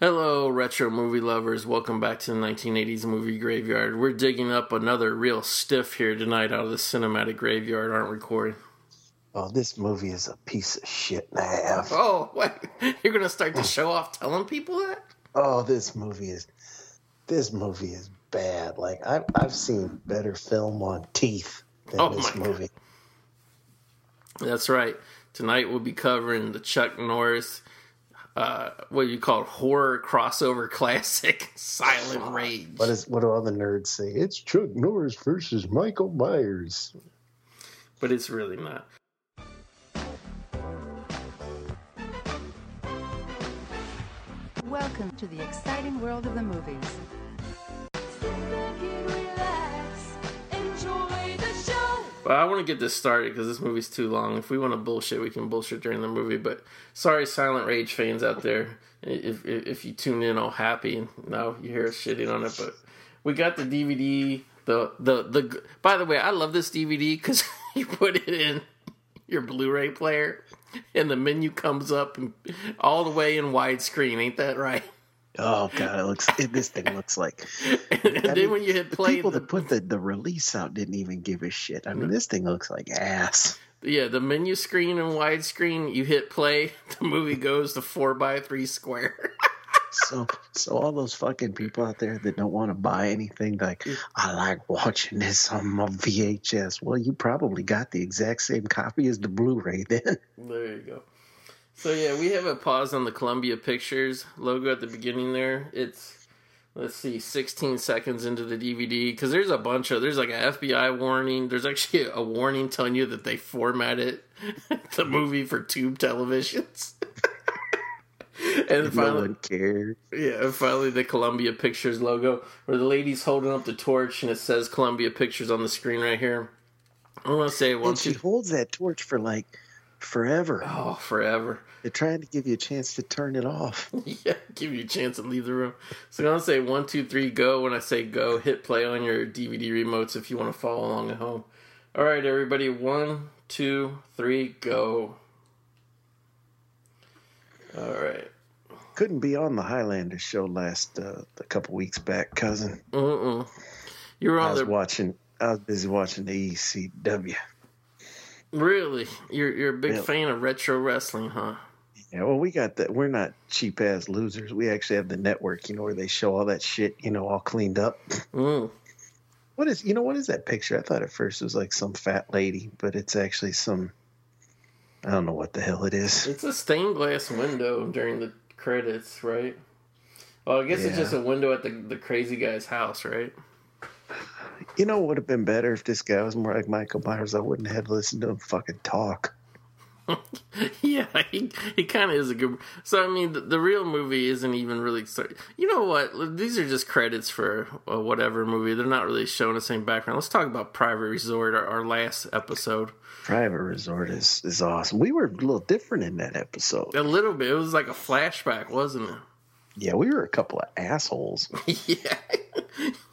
Hello, retro movie lovers. Welcome back to the 1980s movie graveyard. We're digging up another real stiff here tonight out of the cinematic graveyard, aren't we, Corey? Oh, this movie is a piece of shit and a half. Oh, wait. You're going to start to show off telling people that? Oh, this movie is this movie is bad. Like I've I've seen better film on teeth than Oh, this my God. movie. That's right. Tonight we'll be covering the Chuck Norris, uh, what do you call it, horror crossover classic, Silent Rage. What is what do all the nerds say? It's Chuck Norris versus Michael Myers. But it's really not. Welcome to the exciting world of the movies. But I want to get this started because this movie's too long. If we want to bullshit, we can bullshit during the movie. But sorry, Silent Rage fans out there, if if, if you tune in all happy and now you hear us shitting on it. But we got the DVD. The the the. By the way, I love this DVD because you put it in your Blu-ray player, and the menu comes up all the way in widescreen. Ain't that right? Oh god, it looks it, this thing looks like and then mean, when you hit the play, people the- that put the, the release out didn't even give a shit. I mean, mm. this thing looks like ass. Yeah, the menu screen and widescreen, you hit play, the movie goes to four by three square. So so all those fucking people out there that don't want to buy anything like I like watching this on my VHS. Well, you probably got the exact same copy as the Blu-ray then. there you go. So yeah, we have a pause on the Columbia Pictures logo at the beginning there. It's let's see, 16 seconds into the DVD because there's a bunch of there's like a FBI warning. There's actually a warning telling you that they formatted the movie for tube televisions. and no finally, cares. Yeah, and finally the Columbia Pictures logo, where the lady's holding up the torch and it says Columbia Pictures on the screen right here. I want to say And she two, holds that torch for like forever. oh, forever. They're trying to give you a chance to turn it off. Yeah, give you a chance to leave the room. So I'm gonna say one, two, three, go. When I say go, hit play on your DVD remotes if you want to follow along at home. All right, everybody, one, two, three, go. All right. Couldn't be on the Highlander show last uh, a couple weeks back, cousin. Mm-mm. You were I on was the watching. I was busy watching the ECW. Really. You're you're a big Yeah. fan of retro wrestling, huh? Yeah, well, we got that. We're not cheap ass losers. We actually have the network, you know, where they show all that shit, you know, all cleaned up. Mm. What is, you know, what is that picture? I thought at first it was like some fat lady, but it's actually some. I don't know what the hell it is. It's a stained glass window during the credits, right? Well, I guess it's just a window at the the crazy guy's house, right? You know, what would have been better if this guy was more like Michael Myers. I wouldn't have listened to him fucking talk. yeah, he he kind of is a good. So I mean, the, the real movie isn't even really. Start, you know what? These are just credits for uh, whatever movie. They're not really showing the same background. Let's talk about Private Resort, our, our last episode. Private Resort is is awesome. We were a little different in that episode. A little bit. It was like a flashback, wasn't it? Yeah, we were a couple of assholes. yeah.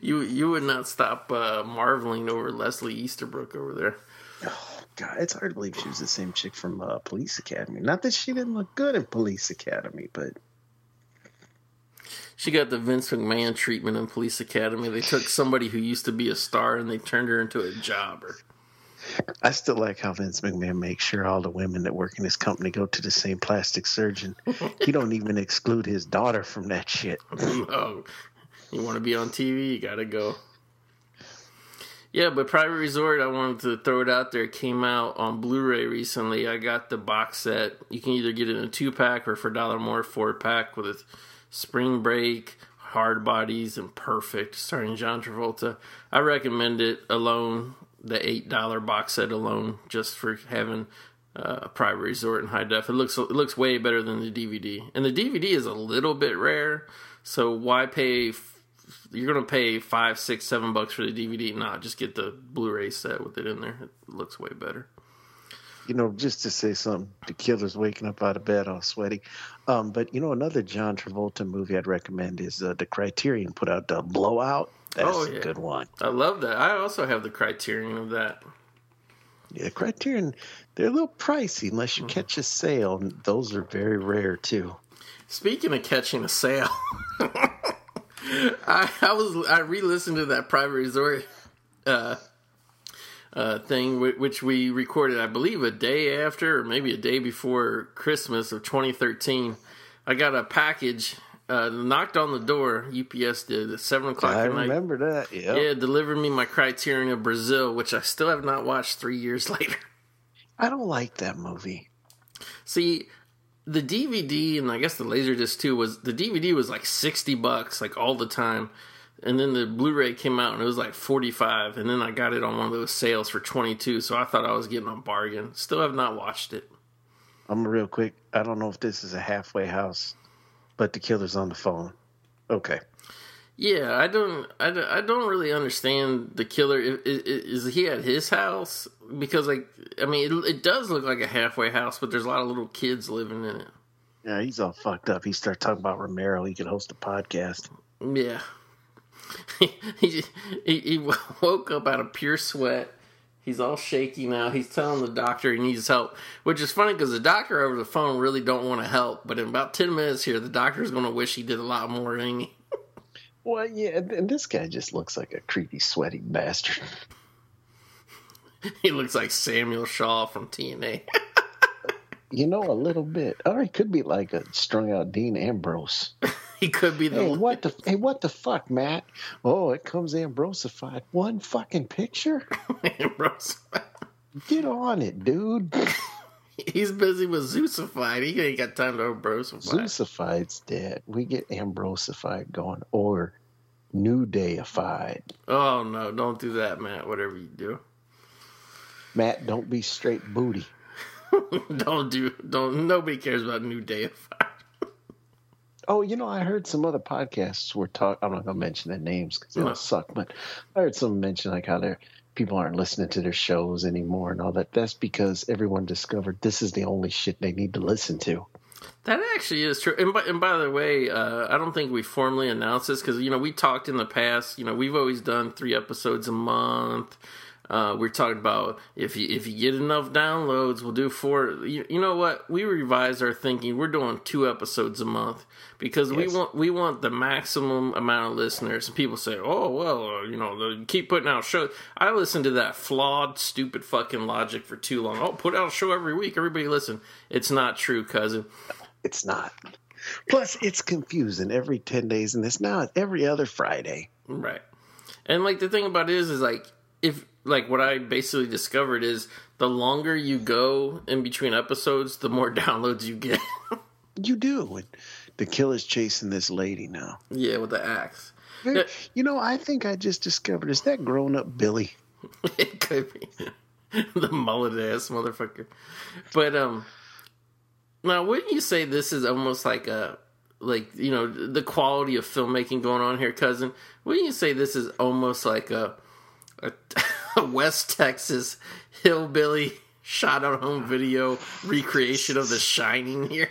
you you would not stop uh, marveling over Leslie Easterbrook over there. God, it's hard to believe she was the same chick from uh, Police Academy. Not that she didn't look good in Police Academy, but She got the Vince McMahon treatment in Police Academy. They took somebody who used to be a star and they turned her into a jobber. I still like how Vince McMahon makes sure all the women that work in his company go to the same plastic surgeon. he don't even exclude his daughter from that shit. oh, you want to be on TV? You got to go. Yeah, but Private Resort, I wanted to throw it out there. It came out on Blu-ray recently. I got the box set. You can either get it in a two pack or for a dollar more, four pack with a Spring Break, Hard Bodies, and Perfect, starring John Travolta. I recommend it alone, the eight dollar box set alone, just for having uh, a Private Resort in high def. It looks it looks way better than the DVD, and the DVD is a little bit rare. So why pay? You're gonna pay five, six, seven bucks for the DVD. Nah, just get the Blu-ray set with it in there. It looks way better. You know, just to say something, the killer's waking up out of bed all sweaty. Um, but you know, another John Travolta movie I'd recommend is uh, the Criterion put out the Blowout. That's Oh, a yeah. good one. I love that. I also have the Criterion of that. Yeah, Criterion, they're a little pricey unless Mm-hmm. you catch a sale. and Those are very rare too. Speaking of catching a sale, I, I was I re-listened to that private resort uh, uh, thing, which we recorded, I believe, a day after or maybe a day before Christmas of 2013. I got a package uh, knocked on the door. UPS did at seven o'clock I at night. remember that. Yep. Yeah, delivered me my Criterion of Brazil, which I still have not watched three years later. I don't like that movie. See, the DVD and I guess the Laserdisc too was the DVD was like sixty bucks, like all the time, and then the Blu-ray came out and it was like forty-five, and then I got it on one of those sales for twenty-two. So I thought I was getting a bargain. Still have not watched it. I'm real quick. I don't know if this is a halfway house, but the killer's on the phone. Okay. Yeah, I don't, I don't, I don't really understand the killer. Is, is he at his house? Because like, I mean, it, it does look like a halfway house, but there's a lot of little kids living in it. Yeah, he's all fucked up. He started talking about Romero. He could host a podcast. Yeah. he, he he woke up out of pure sweat. He's all shaky now. He's telling the doctor he needs help, which is funny because the doctor over the phone really don't want to help. But in about ten minutes here, the doctor's going to wish he did a lot more, ain't he? Well, yeah, and this guy just looks like a creepy, sweaty bastard. he looks like Samuel Shaw from TNA. You know, a little bit. Or he could be like a strung out Dean Ambrose. he could be the Hey, what the hey, what the fuck, Matt? Oh, it comes Ambrosified. One fucking picture? Ambrose. Get on it, dude. He's busy with Zeusified. He ain't got time to Ambrosified. Zeusify's dead. We get Ambrosified going, or New Dayified. Oh no! Don't do that, Matt. Whatever you do. Matt, don't be straight booty. don't do don't nobody cares about new deified Oh, you know, I heard some other podcasts were talk. I'm not gonna mention their names because they No. suck. But I heard some mention like how their people aren't listening to their shows anymore and all that. That's because everyone discovered this is the only shit they need to listen to. that actually is true and by, and by the way uh, i don't think we formally announced this because you know we talked in the past you know we've always done three episodes a month uh, we're talking about if you if you get enough downloads, we'll do four. You, you know what? We revised our thinking. We're doing two episodes a month because we want we want the maximum amount of listeners. And people say, "Oh well, uh, you know, keep putting out shows." I listened to that flawed, stupid fucking logic for too long. Oh, put out a show every week. Everybody listen. It's not true, cousin. It's not. Plus, it's confusing every 10 days, and it's now every other Friday. Right. And like the thing about it is is like if like what I basically discovered is the longer you go in between episodes, the more downloads you get. You do. And the killer's chasing this lady now. yeah, with the axe. You know, I think I just discovered is that grown up Billy? it could be the mullet ass motherfucker. But um now wouldn't you say this is almost like a like you know the quality of filmmaking going on here, cousin? Wouldn't you say this is almost like a, a West Texas hillbilly shot on home video recreation of The Shining here?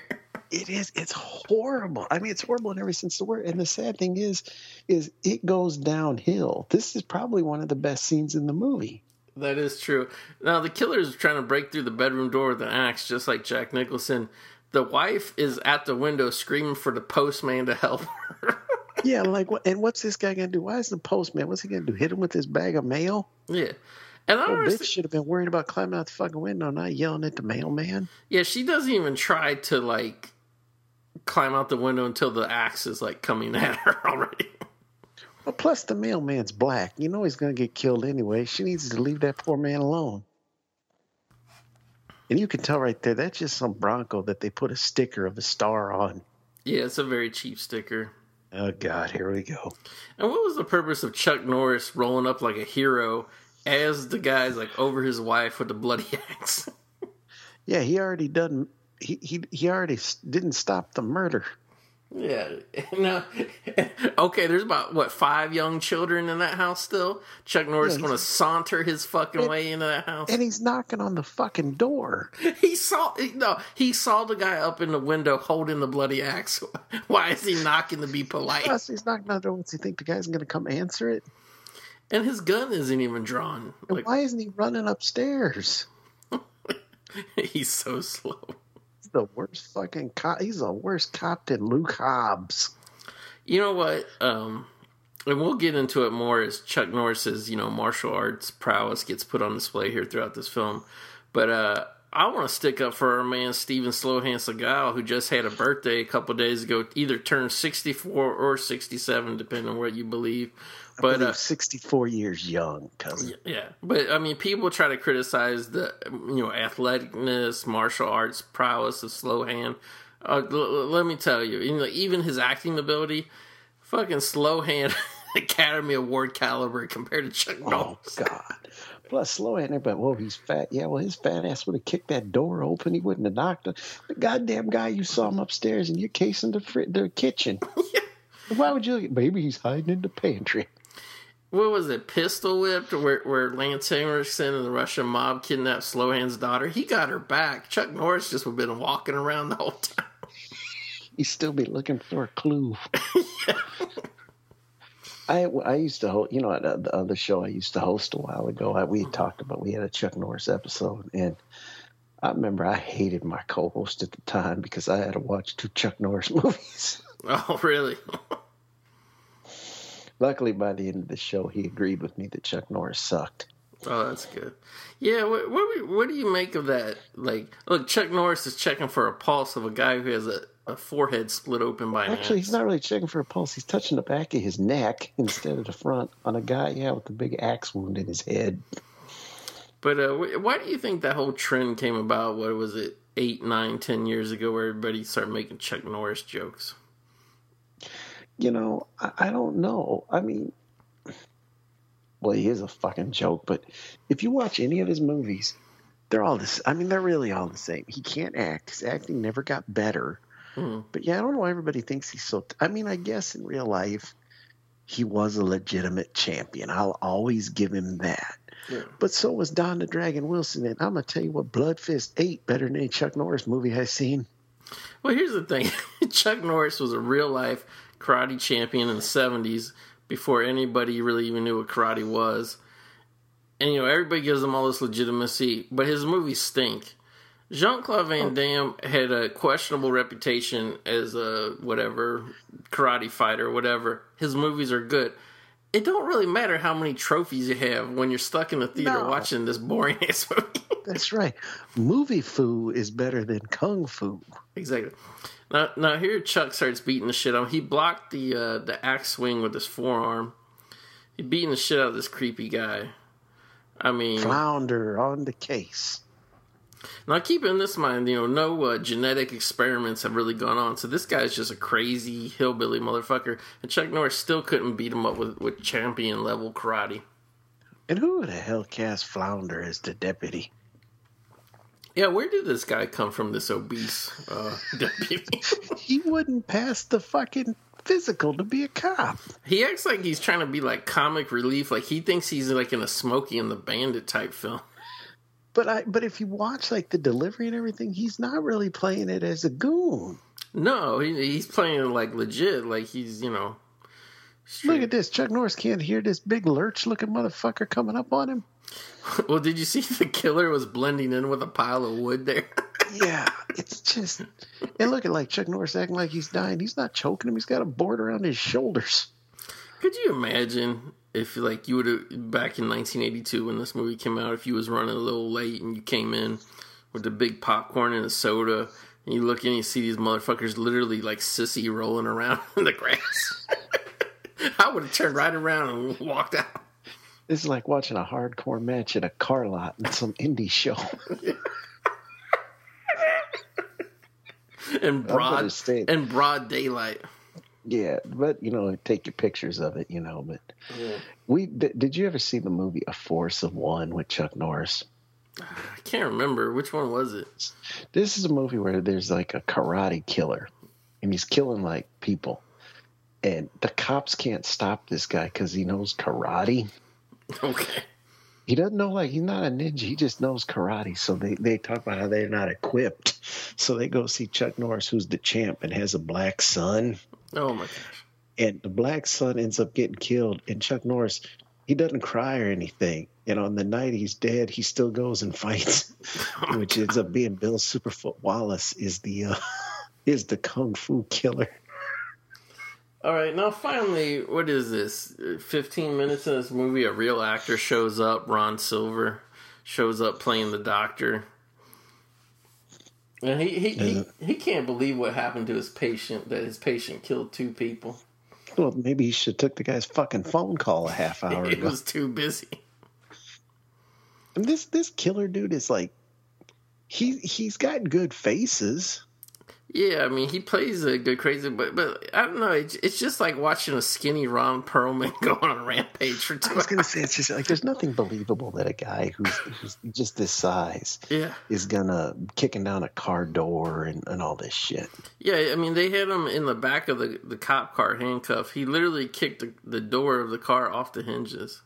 It is. It's horrible. I mean, it's horrible in every sense of the word. And the sad thing is, is it goes downhill. This is probably one of the best scenes in the movie. That is true. Now the killer is trying to break through the bedroom door with an axe, just like Jack Nicholson. The wife is at the window screaming for the postman to help her. Yeah, like what? And what's this guy gonna do? Why is the postman? What's he gonna do? Hit him with his bag of mail? yeah, and I Oh, bitch should have been worried about climbing out the fucking window, not yelling at the mailman. Yeah, she doesn't even try to like climb out the window until the axe is like coming at her already. Well, plus the mailman's black. You know he's gonna get killed anyway. She needs to leave that poor man alone. And you can tell right there, that's just some Bronco that they put a sticker of a star on. yeah, it's a very cheap sticker. Oh God, here we go. And what was the purpose of Chuck Norris rolling up like a hero as the guy's like over his wife with the bloody axe? Yeah, he already done. He he he already didn't stop the murder. Yeah. No. Okay, there's about what five young children in that house still. Chuck Norris Yeah, going to saunter his fucking way into that house. And he's knocking on the fucking door. He saw no, he saw the guy up in the window holding the bloody axe. Why is he knocking to be polite? Plus, he's knocking on the door. What's he think the guy's going to come answer it? And his gun isn't even drawn. And Like why isn't he running upstairs? he's so slow. The worst fucking cop. He's a worse cop than Luke Hobbs. You know what? Um, and we'll get into it more as Chuck Norris's, you know, martial arts prowess gets put on display here throughout this film. But uh, I want to stick up for our man Steven Slowhand Seagal, who just had a birthday a couple days ago. Either turned sixty four or sixty seven, depending on what you believe. But uh, 64 years young, cousin. yeah, but I mean, people try to criticize the you know athleticness, martial arts prowess of Slowhand. Uh, l- l- let me tell you, you know, even his acting ability, fucking Slowhand, Academy Award caliber compared to Chuck Oh Norris. God! Plus, slow at but whoa, he's fat. Yeah, well, his fat ass would have kicked that door open. He wouldn't have knocked it. The goddamn guy you saw him upstairs in your case in the fr- the kitchen. Why would you? Maybe he's hiding in the pantry. What was it? Pistol whipped, where where Lance Henriksen and the Russian mob kidnapped Slowhand's daughter. He got her back. Chuck Norris just would have been walking around the whole time. He'd still be looking for a clue. I, I used to host, you know, the, uh, the other show I used to host a while ago. I, we had mm-hmm. talked about we had a Chuck Norris episode, and I remember I hated my co-host at the time because I had to watch two Chuck Norris movies. Oh, really? Luckily, by the end of the show, he agreed with me that Chuck Norris sucked. Oh, that's good. Yeah, what what, what do you make of that? Like, look, Chuck Norris is checking for a pulse of a guy who has a, a forehead split open by an Actually, he's not really checking for a pulse. He's touching the back of his neck instead of the front on a guy, yeah, with a big axe wound in his head. But uh, why do you think that whole trend came about? What was it, eight, nine, ten years ago, where everybody started making Chuck Norris jokes? You know, I, I don't know. I mean, well, he is a fucking joke, but if you watch any of his movies, they're all this. I mean, they're really all the same. He can't act. His acting never got better. Hmm. But yeah, I don't know why everybody thinks he's so. I mean, I guess in real life, he was a legitimate champion. I'll always give him that. Yeah. But so was Don the Dragon Wilson, and I'm gonna tell you what, Blood Fist eight better than any Chuck Norris movie I've seen. Well, here's the thing: Chuck Norris was a real life karate champion in the '70s before anybody really even knew what karate was. And you know, everybody gives him all this legitimacy, but his movies stink. Jean Claude Van oh. Damme had a questionable reputation as a whatever karate fighter, whatever. His movies are good. It don't really matter how many trophies you have when you're stuck in the theater No. watching this boring ass movie. That's right. Movie foo is better than kung fu. Exactly. Now, now here Chuck starts beating the shit out. He blocked the uh, the axe swing with his forearm. He beating the shit out of this creepy guy. I mean, Flounder on the case. now keep in this mind, you know, no uh, genetic experiments have really gone on. So this guy's just a crazy hillbilly motherfucker, and Chuck Norris still couldn't beat him up with, with champion level karate. And who the hell cast Flounder as the deputy? Yeah, where did this guy come from? This obese uh, deputy. He wouldn't pass the fucking physical to be a cop. he acts like he's trying to be like comic relief. Like he thinks he's like in a Smokey and the Bandit type film. But I but if you watch like the delivery and everything, he's not really playing it as a goon. No, he, he's playing it like legit. Like he's you know. Look at this. Chuck Norris can't hear this big lurch looking motherfucker coming up on him. Well, did you see the killer was blending in with a pile of wood there? Yeah, it's just and look at like Chuck Norris acting like he's dying. He's not choking him. He's got a board around his shoulders. Could you imagine if like you would have back in 1982 when this movie came out, if you was running a little late and you came in with the big popcorn and a soda, and you look in and you see these motherfuckers literally like sissy rolling around in the grass. I would have turned right around and walked out. This is like watching a hardcore match at a car lot in some indie show. in broad in broad daylight. Yeah, but you know, take your pictures of it, you know. But we d- did you ever see the movie A Force of One with Chuck Norris? I can't remember which one was it. This is a movie where there's like a karate killer, and he's killing like people, and the cops can't stop this guy because he knows karate. Okay. He doesn't know like he's not a ninja. He just knows karate. So they they talk about how they're not equipped. So they go see Chuck Norris, who's the champ and has a black son. Oh my gosh. and the black son ends up getting killed and chuck norris he doesn't cry or anything. And on the night he's dead, he still goes and fights, which ends up being Bill Superfoot Wallace is the uh, is the kung fu killer. All right, now finally, what is this? 15 minutes in this movie, a real actor shows up. Ron Silver shows up playing the doctor. And he, he, he, he can't believe what happened to his patient, that his patient killed two people. Well, maybe he should have took the guy's fucking phone call a half hour ago. He was too busy. And this this killer dude is like he he's got good faces. Yeah, I mean, he plays a good crazy, but but I don't know. It's, it's just like watching a skinny Ron Perlman go on a rampage for two I was gonna say it's just like there's nothing believable that a guy who's, who's just this size Yeah, is gonna kicking down a car door and, and all this shit. yeah. I mean, they had him in the back of the the cop car handcuffed. He literally kicked the, the door of the car off the hinges.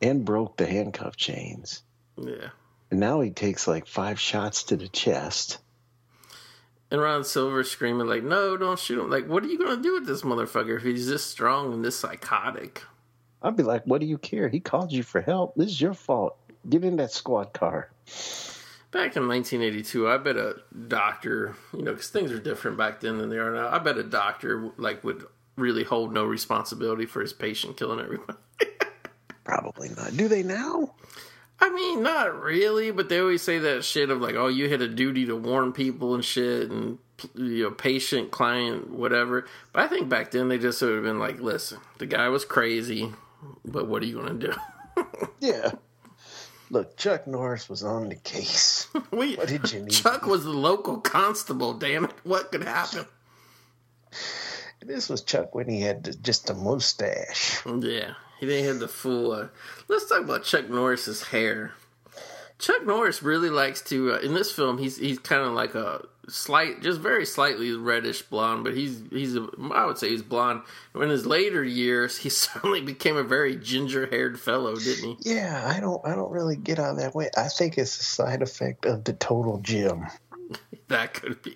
And broke the handcuff chains. Yeah. And now he takes like five shots to the chest. And Ron Silver screaming like, "No, don't shoot him!" Like, what are you gonna do with this motherfucker if he's this strong and this psychotic? I'd be like, what do you care? He called you for help. This is your fault. Get in that squad car. Back in 1982, I bet a doctor, you know, because things are different back then than they are now. I bet a doctor like would really hold no responsibility for his patient killing everyone. Probably not. Do they now? I mean, not really, but they always say that shit of like, oh, you had a duty to warn people and shit, and you know, patient, client, whatever. But I think back then they just would have been like, listen, the guy was crazy, but what are you gonna do? Yeah. Look, Chuck Norris was on the case. we, What did you need? Chuck was the local constable. Damn it, what could happen? This was Chuck when he had just a mustache. Yeah, he didn't have the full. Uh, let's talk about Chuck Norris's hair. Chuck Norris really likes to. Uh, in this film, he's he's kind of like a slight, just very slightly reddish blonde, but he's he's a, I would say he's blonde. In his later years, he suddenly became a very ginger haired fellow, didn't he? Yeah, I don't I don't really get on that way. I think it's a side effect of the total gym. That could be.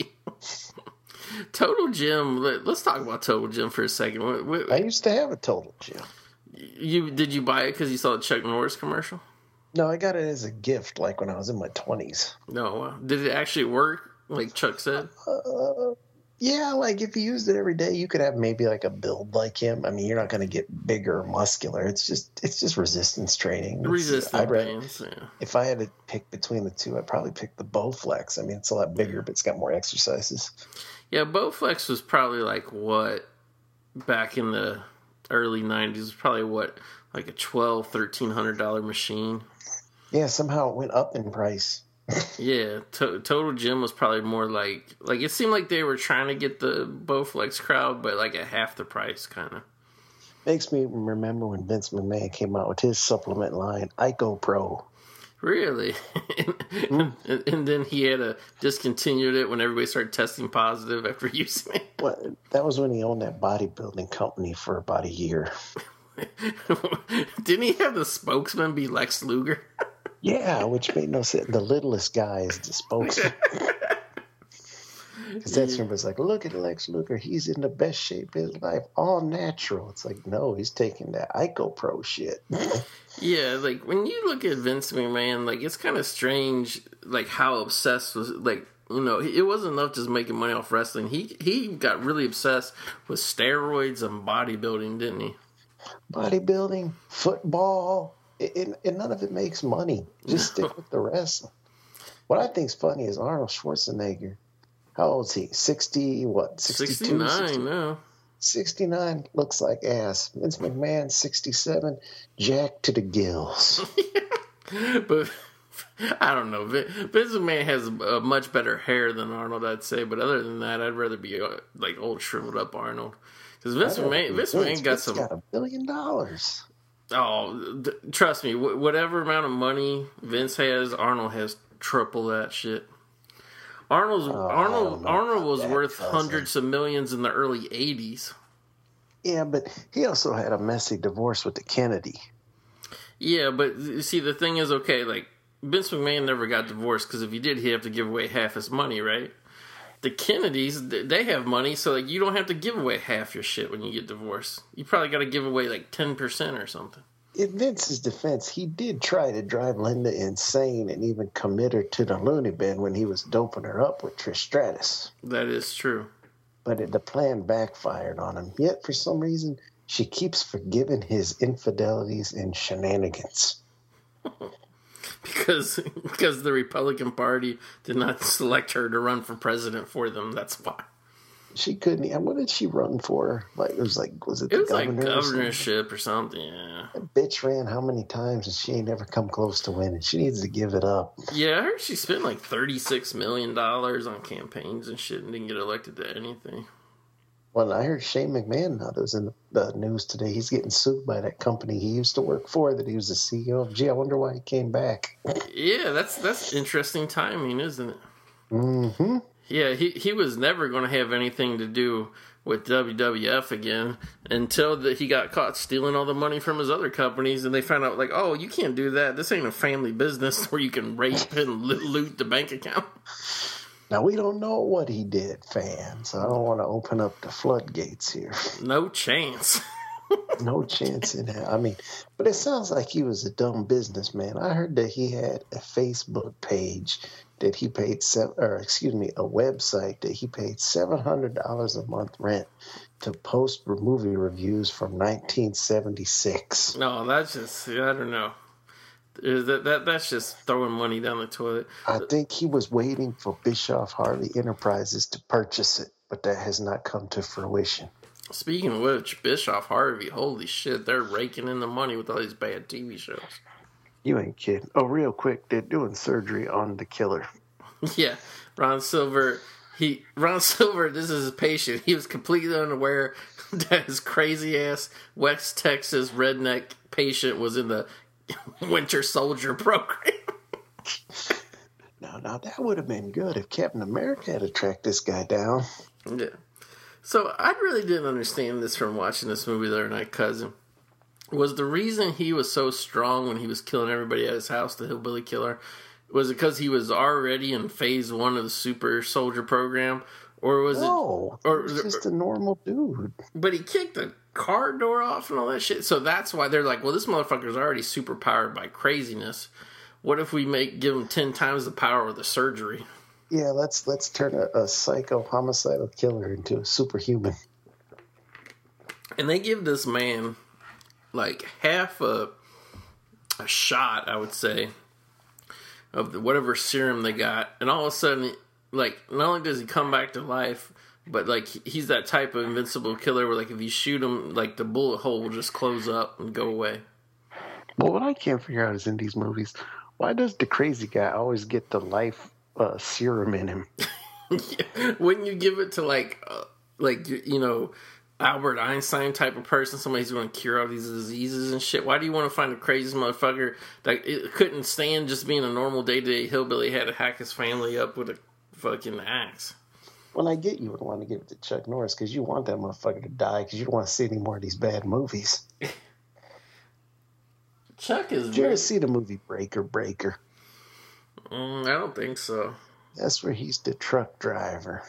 Total gym. Let, us talk about Total gym for a second. What, what, I used to have a total gym. You did you buy it because you saw the Chuck Norris commercial? No, I got it as a gift like when I was in my twenties. No. Uh, did it actually work? Like Chuck said. Uh, yeah, like if you used it every day, you could have maybe like a build like him. I mean, you're not going to get bigger or muscular. It's just it's just resistance training. It's- Resistant I'd bands. Yeah. If I had to pick between the two, I'd probably pick the Bowflex. I mean, it's a lot bigger, but it's got more exercises. Yeah, Bowflex was probably like what back in the early '90s. Was probably what like a twelve, thirteen hundred dollar machine. Yeah, somehow it went up in price. Yeah, to- Total Gym was probably more like like it seemed like they were trying to get the Bowflex crowd, but like at half the price, kind of. Makes me remember when Vince McMahon came out with his supplement line, ICOPRO. Really, and, and then he had to discontinued it when everybody started testing positive after using it. What that was when he owned that bodybuilding company for about a year. Didn't he have the spokesman be Lex Luger? Yeah, which made no sense. The littlest guy is the spokesman. Because that's when it was like, look at Lex Luger. He's in the best shape of his life, all natural. It's like, no, he's taking that ICOPRO shit. Yeah, like when you look at Vince McMahon, like it's kind of strange, like how obsessed was like you know it wasn't enough just making money off wrestling. He he got really obsessed with steroids and bodybuilding, didn't he? Bodybuilding, football, and, and none of it makes money. Just stick with the wrestling. What I think's funny is Arnold Schwarzenegger. How old is he? 60, what? 62? Sixty nine now. 69 looks like ass. Vince McMahon, 67, jacked to the gills. but I don't know. Vince McMahon has a much better hair than Arnold, I'd say. But other than that, I'd rather be uh, like old shriveled up Arnold. Because Vince McMahon, Vince McMahon got some. got a billion dollars. Oh, th- trust me. Wh- whatever amount of money Vince has, Arnold has triple that shit. Arnold's oh, I Arnold Arnold was worth hundreds of millions in the early '80s. Yeah, but he also had a messy divorce with the Kennedy. Yeah, but you see, the thing is, okay, like Vince McMahon never got divorced because if he did, he'd have to give away half his money, right? The Kennedys, they have money, so like you don't have to give away half your shit when you get divorced. You probably got to give away like ten percent or something. In Vince's defense, he did try to drive Linda insane and even commit her to the loony bin when he was doping her up with Trish Stratus. That is true. But it, the plan backfired on him. Yet, for some reason, she keeps forgiving his infidelities and shenanigans. Because because the Republican Party did not select her to run for president for them. That's why. She couldn't. And what did she run for? Like it was like was it It the was like governor? or something? governorship or something. Yeah. That bitch ran how many times and she ain't never come close to winning. She needs to give it up. Yeah, I heard she spent like thirty six million dollars on campaigns and shit and didn't get elected to anything. Well, I heard Shane McMahon now that was in the news today. He's getting sued by that company he used to work for that he was the CEO of. Gee, I wonder why he came back. Yeah, that's that's interesting timing, isn't it? Mm-hmm. Yeah, he he was never going to have anything to do with WWF again until the, he got caught stealing all the money from his other companies, and they found out like, oh, you can't do that. This ain't a family business where you can rape and loot the bank account. Now we don't know what he did, fans. I don't want to open up the floodgates here. No chance. No chance in hell. I mean, but it sounds like he was a dumb businessman. I heard that he had a Facebook page that he paid seven, or excuse me, a website that he paid seven hundred dollars a month rent to post movie reviews from 1976. No, that's just I don't know. Uh, that, that that's just throwing money down the toilet. I think he was waiting for Bischoff Hervey Enterprises to purchase it, but that has not come to fruition. Speaking of which, Bischoff Hervey, holy shit, they're raking in the money with all these bad TV shows. You ain't kidding. Oh, real quick, they're doing surgery on the killer. Yeah, Ron Silver. He Ron Silver. This is his patient. He was completely unaware that his crazy ass West Texas redneck patient was in the Winter Soldier program. Now, now that would have been good if Captain America had to track this guy down. yeah. So I really didn't understand this from watching this movie the other night, cousin. Was the reason he was so strong when he was killing everybody at his house, the hillbilly killer, was it because he was already in phase one of the super soldier program? Or was No, it or just a normal dude. But he kicked the car door off and all that shit. So that's why they're like, well, this motherfucker's already super powered by craziness. What if we make give him ten times the power with the surgery? Yeah, let's let's turn a, a psycho homicidal killer into a superhuman. And they give this man like half a a shot, I would say, of the, whatever serum they got, and all of a sudden, like, not only does he come back to life, but like he's that type of invincible killer where, like, if you shoot him, like the bullet hole will just close up and go away. Well, what I can't figure out is in these movies, why does the crazy guy always get the life uh, serum in him? Yeah. Wouldn't you give it to like, uh, like you know, Albert Einstein type of person, somebody who's going to cure all these diseases and shit? Why do you want to find the craziest motherfucker that it couldn't stand just being a normal day to day hillbilly? Had to hack his family up with a fucking axe. Well, I get you would want to give it to Chuck Norris because you want that motherfucker to die because you don't want to see any more of these bad movies. Chuck is. Did you ever see the movie Breaker Breaker? Mm, I don't think so. That's where he's the truck driver.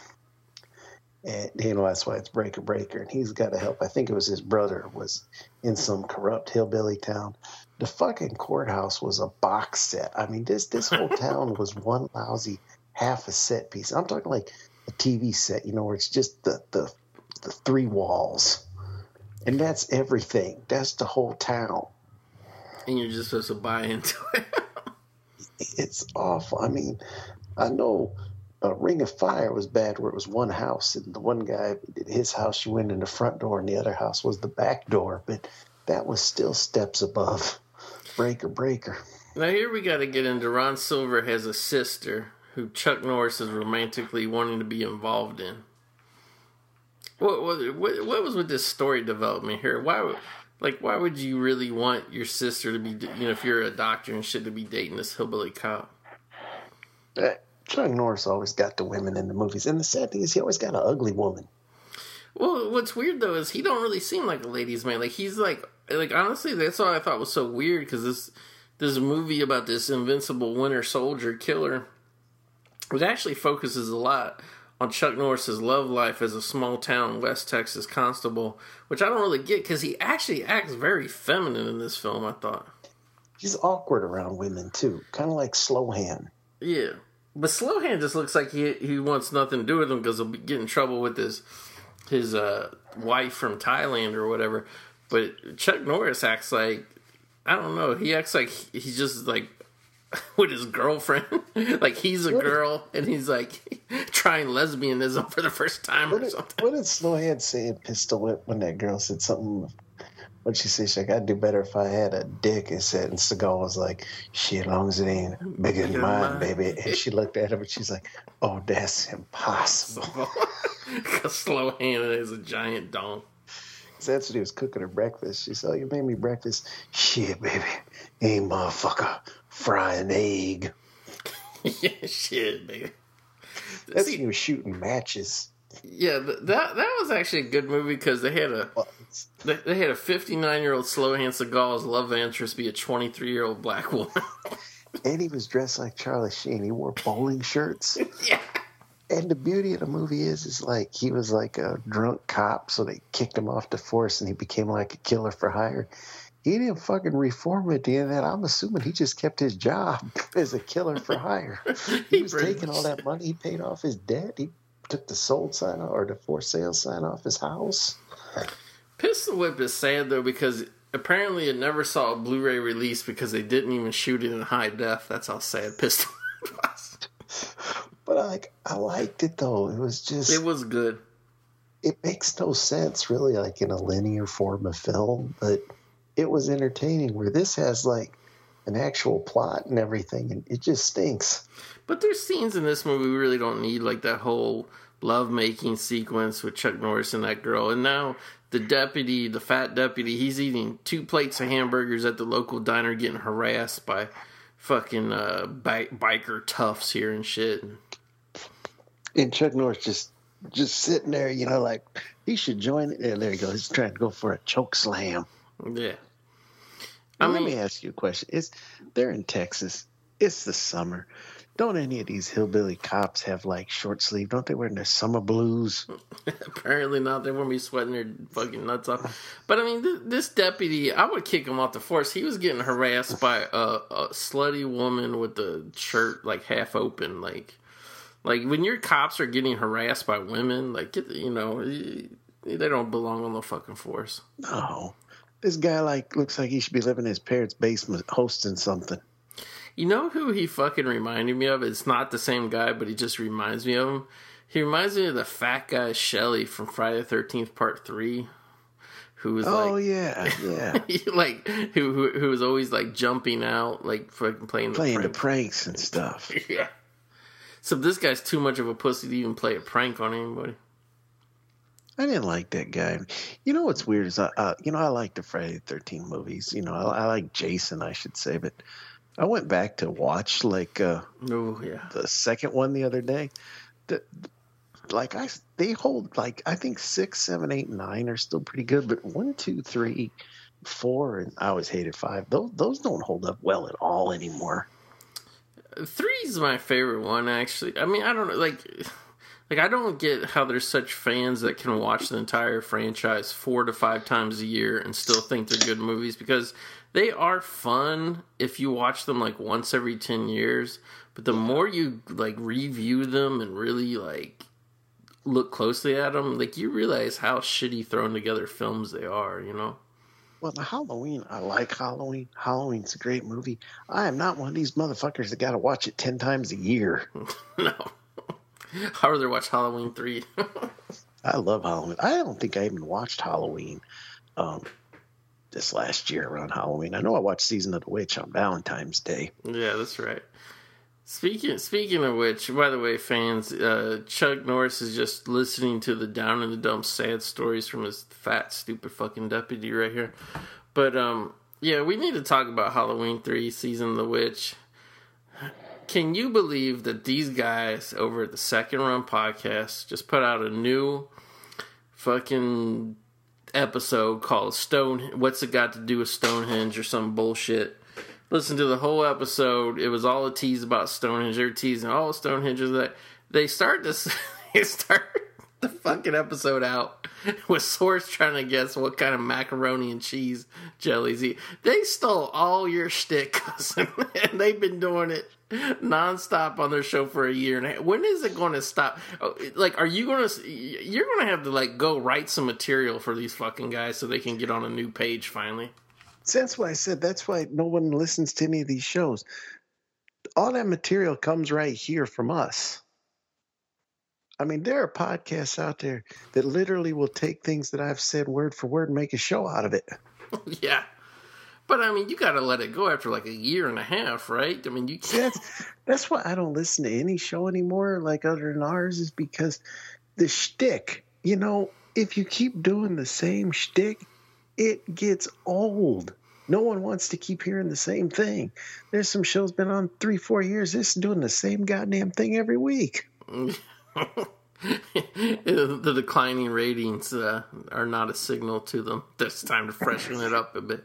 And you know that's why it's Breaker Breaker, and he's got to help. I think it was his brother was in some corrupt hillbilly town. The fucking courthouse was a box set. I mean, this this whole town was one lousy half a set piece. I'm talking like a TV set, you know, where it's just the the, the three walls, and that's everything. That's the whole town. And you're just supposed to buy into it. it's awful. I mean, I know a Ring of Fire was bad where it was one house, and the one guy, his house, you went in the front door, and the other house was the back door, but that was still steps above Breaker Breaker. Now here we got to get into Ron Silver has a sister who Chuck Norris is romantically wanting to be involved in. What what what, what was with this story development here? Why like why would you really want your sister to be you know if you're a doctor and shit to be dating this hillbilly cop? Uh, Chuck Norris always got the women in the movies, and the sad thing is, he always got an ugly woman. Well, what's weird though is he don't really seem like a ladies' man. Like he's like like honestly, that's what I thought was so weird because this this movie about this invincible Winter Soldier killer, it actually focuses a lot on Chuck Norris's love life as a small town West Texas constable, which I don't really get because he actually acts very feminine in this film. I thought. He's awkward around women too, kind of like Slowhand. Yeah, but Slowhand just looks like he he wants nothing to do with him because he'll be, get in trouble with his his uh, wife from Thailand or whatever. But Chuck Norris acts like I don't know. He acts like he's just like with his girlfriend. like he's a girl and he's like trying lesbianism for the first time What or did, something. what did Slowhand say in Pistol Whip when that girl said something? What'd she say? She's like, I'd do better if I had a dick. And said, and Seagal was like, shit, as long as it ain't bigger than mine, mine." baby. And she looked at him and she's like, oh, that's impossible. Because slow handed is a giant dong. So that's what he was cooking her breakfast. She said, oh, you made me breakfast. Shit, baby. Hey, motherfucker, fry an egg. yeah, shit, baby. That's See- when he was shooting matches. Yeah, that that was actually a good movie because they had a they, they had a 59 year old Slowhand Seagal's love interest be a 23 year old black woman. And he was dressed like Charlie Sheen. He wore bowling shirts. yeah. And the beauty of the movie is, is like he was like a drunk cop, so they kicked him off the force, and he became like a killer for hire. He didn't fucking reform at the end of that. I'm assuming he just kept his job as a killer for hire. He was taking all that money. He paid off his debt. He took the sold sign off, or the for sale sign off his house. Pistol Whip is sad though because apparently it never saw a Blu-ray release because they didn't even shoot it in high def. That's how sad Pistol Whip was. But I like I liked it though. It was just It was good. it makes no sense really like in a linear form of film but it was entertaining where this has like an actual plot and everything and it just stinks But there's scenes in this movie we really don't need, like that whole love making sequence with Chuck Norris and that girl. And now the deputy, the fat deputy, he's eating two plates of hamburgers at the local diner, getting harassed by fucking uh, bi- biker toughs here and shit. and chuck norris just just sitting there you know like he should join it and there he goes he's trying to go for a choke slam Yeah. I let me ask you a question it's they're in texas it's the summer don't any of these hillbilly cops have like short sleeve don't they wear their summer blues Apparently not. They won't be sweating their fucking nuts off. But I mean, th- this deputy, I would kick him off the force. He was getting harassed by a, a slutty woman with the shirt like half open. Like, like when your cops are getting harassed by women, like you know, they don't belong on the fucking force. no this guy like looks like he should be living in his parents basement hosting something You know who he fucking reminded me of? It's not the same guy, but he just reminds me of him. He reminds me of the fat guy Shelly from Friday the Thirteenth Part Three, who was oh like. yeah yeah like who, who who was always like jumping out, like fucking playing playing the prank. pranks and stuff. yeah. So this guy's too much of a pussy to even play a prank on anybody. I didn't like that guy. You know what's weird is I, uh, you know, I like the Friday the Thirteenth movies. You know, I, I like Jason, I should say, but I went back to watch like uh, Oh yeah, the second one the other day. The, like I, they hold like I think six, seven, eight, nine are still pretty good, but one, two, three, four, and I always hated five. Those those don't hold up well at all anymore. three's my favorite one actually. I mean, I don't know, like, like I don't get how there's such fans that can watch the entire franchise four to five times a year and still think they're good movies because they are fun if you watch them like once every 10 years but the more you like review them and really like look closely at them like you realize how shitty thrown together films they are you know Well, the Halloween, I like Halloween. Halloween's a great movie. I am not one of these motherfuckers that got to watch it ten times a year. no i'd rather watch halloween 3 I love Halloween. I don't think I even watched Halloween um, this last year around Halloween. I know I watched Season of the Witch on Valentine's Day. Yeah, that's right. Speaking speaking of which, by the way, fans, uh, Chuck Norris is just listening to the down in the dumps sad stories from his fat, stupid fucking deputy right here. But um, yeah, we need to talk about Halloween three, season of the witch. Can you believe that these guys over at the Second Run podcast just put out a new fucking episode called Stone? What's it got to do with Stonehenge or some bullshit? listen to the whole episode. It was all a tease about Stonehenge. They're teasing all Stonehenge is that they start this. they start the fucking episode out with Source trying to guess what kind of macaroni and cheese jellies he. They stole all your shtick, cousin, and they've been doing it nonstop on their show for a year and a half. When is it going to stop? Oh, Like, are you going to? You're going to have to like go write some material for these fucking guys so they can get on a new page finally. That's why I said that's why no one listens to any of these shows. All that material comes right here from us. I mean, there are podcasts out there that literally will take things that I've said word for word and make a show out of it. yeah. But I mean, you got to let it go after like a year and a half, right? I mean, you can't. that's that's why I don't listen to any show anymore, like other than ours, is because the shtick. You know, if you keep doing the same shtick, it gets old. No one wants to keep hearing the same thing. There's some shows been on three, four years. This is doing the same goddamn thing every week. the declining ratings uh, are not a signal to them. It's time to freshen it up a bit.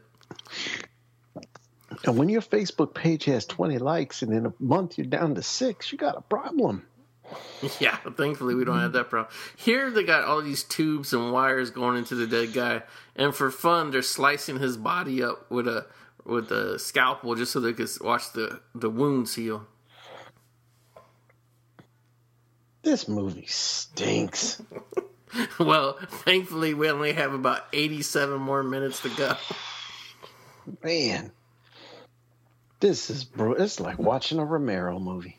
And when your Facebook page has 20 likes and in a month you're down to six, you got a problem. Yeah, thankfully we don't have that problem. Here they got all these tubes and wires going into the dead guy, and for fun they're slicing his body up with a with a scalpel just so they could watch the the wounds heal. This movie stinks. Well, thankfully we only have about eighty seven more minutes to go. Man, this is bro. It's like watching a Romero movie.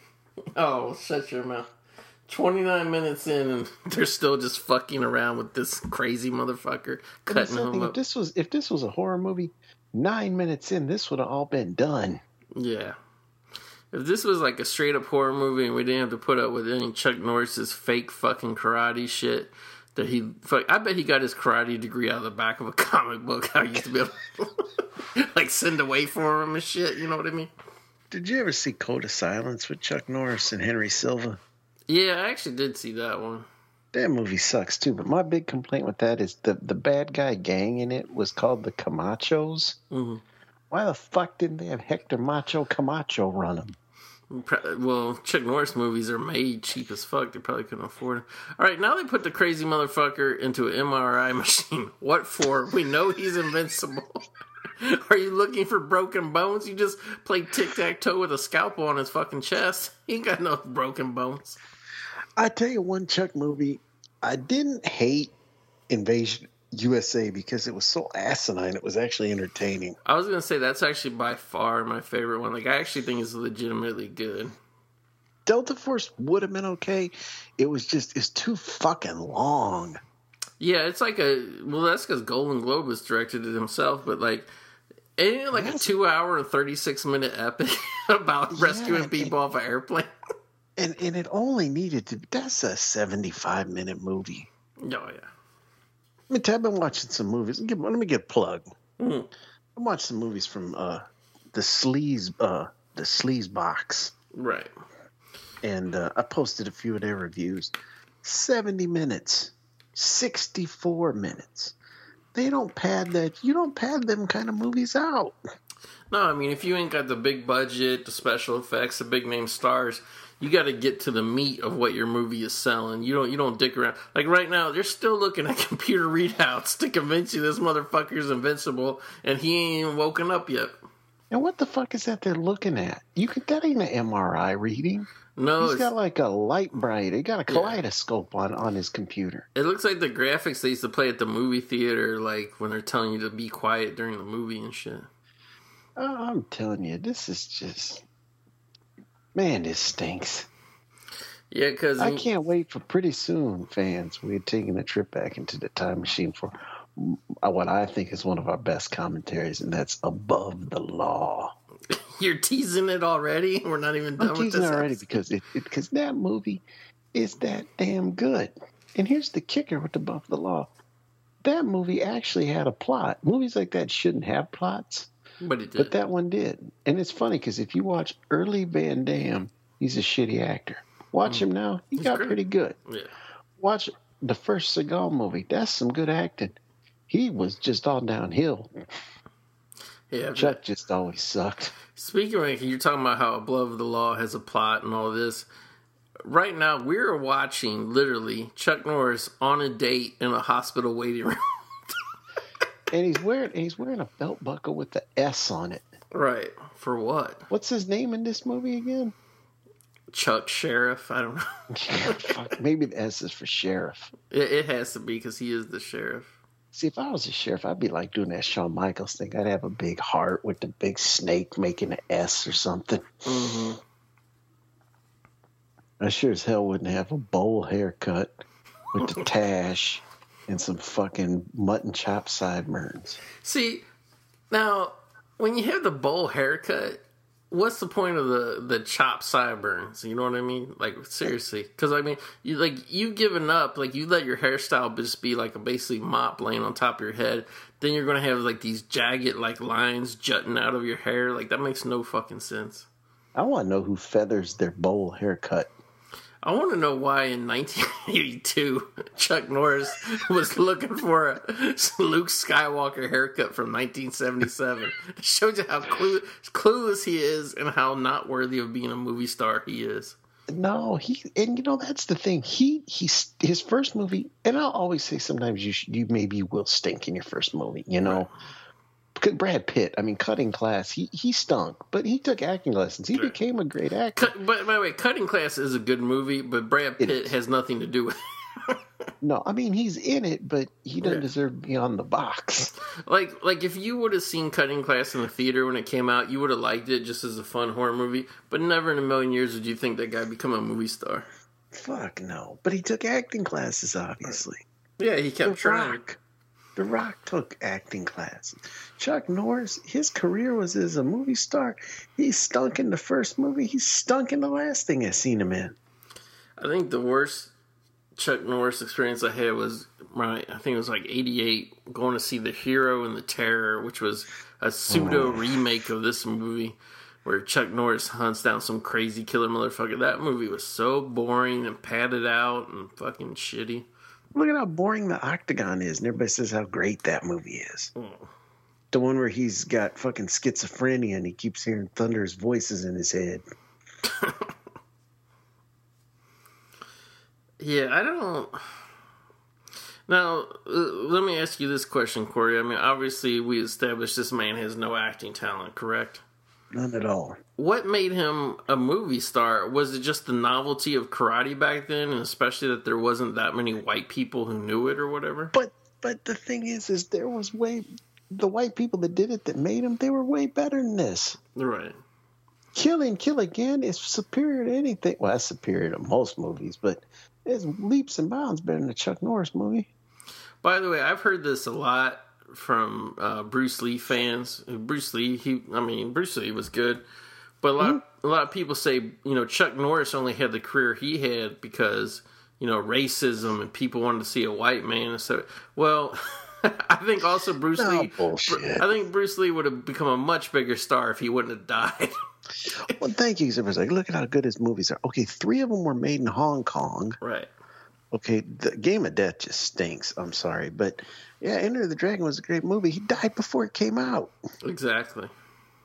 Oh, shut your mouth. 29 minutes in, and they're still just fucking around with this crazy motherfucker, cutting him if this was if this was a horror movie, nine minutes in, this would have all been done. Yeah. If this was like a straight up horror movie and we didn't have to put up with any Chuck Norris's fake fucking karate shit that he, fuck, I bet he got his karate degree out of the back of a comic book. I used to be able to, like, send away for him and shit, you know what I mean? Did you ever see Code of Silence with Chuck Norris and Henry Silva? Yeah, I actually did see that one. That movie sucks too. But my big complaint with that is the the bad guy gang in it was called the Camachos. Mhm. Why the fuck didn't they have Hector Macho Camacho run them? Well, Chuck Norris movies are made cheap as fuck. They probably couldn't afford it. All right, now they put the crazy motherfucker into an MRI machine. What for? We know he's invincible. Are you looking for broken bones? You just play tic tac toe with a scalpel on his fucking chest. He ain't got no broken bones. I tell you one Chuck movie I didn't hate Invasion USA because it was so asinine. It was actually entertaining. I was gonna say that's actually by far my favorite one. Like I actually think it's legitimately good. Delta Force would have been okay. It was just it's too fucking long. Yeah, it's like a well. That's because Golan-Globus directed it himself, but like, ain't it like a two hour and thirty six minute epic about rescuing it- people off an airplane? And and it only needed to that's a 75 minute movie. Oh yeah, I mean, I've been watching some movies. Give- Let me get a plug. Mhm. I watched some movies from uh, the Sleaze uh, the Sleaze box, right. and uh, I posted a few of their reviews. Seventy minutes, sixty-four minutes. They don't pad that. You don't pad them kind of movies out. No, I mean if you ain't got the big budget, the special effects, the big name stars, you got to get to the meat of what your movie is selling. You don't you don't dick around. Like right now, they're still looking at computer readouts to convince you this motherfucker's invincible, and he ain't even woken up yet. And what the fuck is that they're looking at? You could that ain't an MRI reading. No, he's got like a Lite-Brite. He got a kaleidoscope on on his computer. it looks like the graphics they used to play at the movie theater, like when they're telling you to be quiet during the movie and shit. Oh, I'm telling you, this is just man. This stinks. Yeah, because I can't wait for pretty soon, fans. We're taking a trip back into the time machine for what I think is one of our best commentaries, and that's Above the Law. you're teasing it already. We're not even done I'm with teasing this. already episode. because it because that movie is that damn good. And here's the kicker with Above the Law: that movie actually had a plot. Movies like that shouldn't have plots, But it did. but that one did. And it's funny because if you watch early Van Damme, he's a shitty actor. Watch hmm. him now; he He's got great. pretty good. yeah. watch the first Seagal movie. That's some good acting. He was just all downhill. Yeah, Chuck just always sucked. Speaking of, you're talking about how Above the Law has a plot and all this. right now we're watching literally Chuck Norris on a date in a hospital waiting room. And he's wearing he's wearing a belt buckle with the S on it. right. For what? What's his name in this movie again? Chuck Sheriff? I don't know. Maybe the S is for sheriff. It, it has to be because he is the sheriff. See, if I was a sheriff, I'd be like doing that Shawn Michaels thing. I'd have a big heart with the big snake making an S or something. hmm I sure as hell wouldn't have a bowl haircut with the tash and some fucking mutton chop sideburns. See, now when you have the bowl haircut, what's the point of the the chop sideburns? You know what I mean? Like seriously, because I mean, you like you've given up. Like you let your hairstyle just be like a basically mop laying on top of your head. Then you're gonna have like these jagged like lines jutting out of your hair. Like that makes no fucking sense. I want to know who feathers their bowl haircut. I want to know why in 1982 Chuck Norris was looking for a Luke Skywalker haircut from 1977. It shows you how clue, clueless he is and how not worthy of being a movie star he is. No, he and you know that's the thing. He he's his first movie, and I'll always say sometimes you should, you maybe will stink in your first movie. You know, because Brad Pitt. I mean, cutting class. He he stunk, but he took acting lessons. He Right. became a great actor. Cut, but by the way, Cutting Class is a good movie, but Brad Pitt is. has nothing to do with it. No, I mean he's in it, but he doesn't Yeah. deserve to be on the box. Like, like if you would have seen Cutting Class in the theater when it came out, you would have liked it just as a fun horror movie. But never in a million years would you think that guy become a movie star. Fuck no. But he took acting classes, obviously. Yeah, he The kept trying. Rock. The Rock took acting classes. Chuck Norris, his career was as a movie star. He stunk in the first movie. He stunk in the last thing I seen him in. I think the worst Chuck Norris experience I had was right. I think it was like '88, going to see The Hero and the Terror, which was a pseudo oh, remake of this movie, where Chuck Norris hunts down some crazy killer motherfucker. That movie was so boring and padded out and fucking shitty. Look at how boring the Octagon is, and everybody says how great that movie is. The one where he's got fucking schizophrenia and he keeps hearing Thunder's voices in his head. Yeah, I don't. Now, uh, let me ask you this question, Corey. I mean, obviously, we established this man has no acting talent, correct? None at all. What made him a movie star? Was it just the novelty of karate back then, and especially that there wasn't that many white people who knew it or whatever? But but the thing is, is there was way the white people that did it that made him. They were way better than this. Right. Kill and Kill Again is superior to anything. Well, that's superior to most movies, but it's leaps and bounds better than a Chuck Norris movie. By the way, I've heard this a lot from uh, Bruce Lee fans. Bruce Lee, he, I mean, Bruce Lee was good, but a lot, a lot of people say, you know, Chuck Norris only had the career he had because you know racism and people wanted to see a white man. And so, well, I think also Bruce No, Lee, bullshit. I think Bruce Lee would have become a much bigger star if he wouldn't have died. Well, thank you. Everyone's like, look at how good his movies are. Okay, three of them were made in Hong Kong. right. Okay, the Game of Death just stinks. I'm sorry, but yeah, Enter the Dragon was a great movie. He died before it came out, Exactly.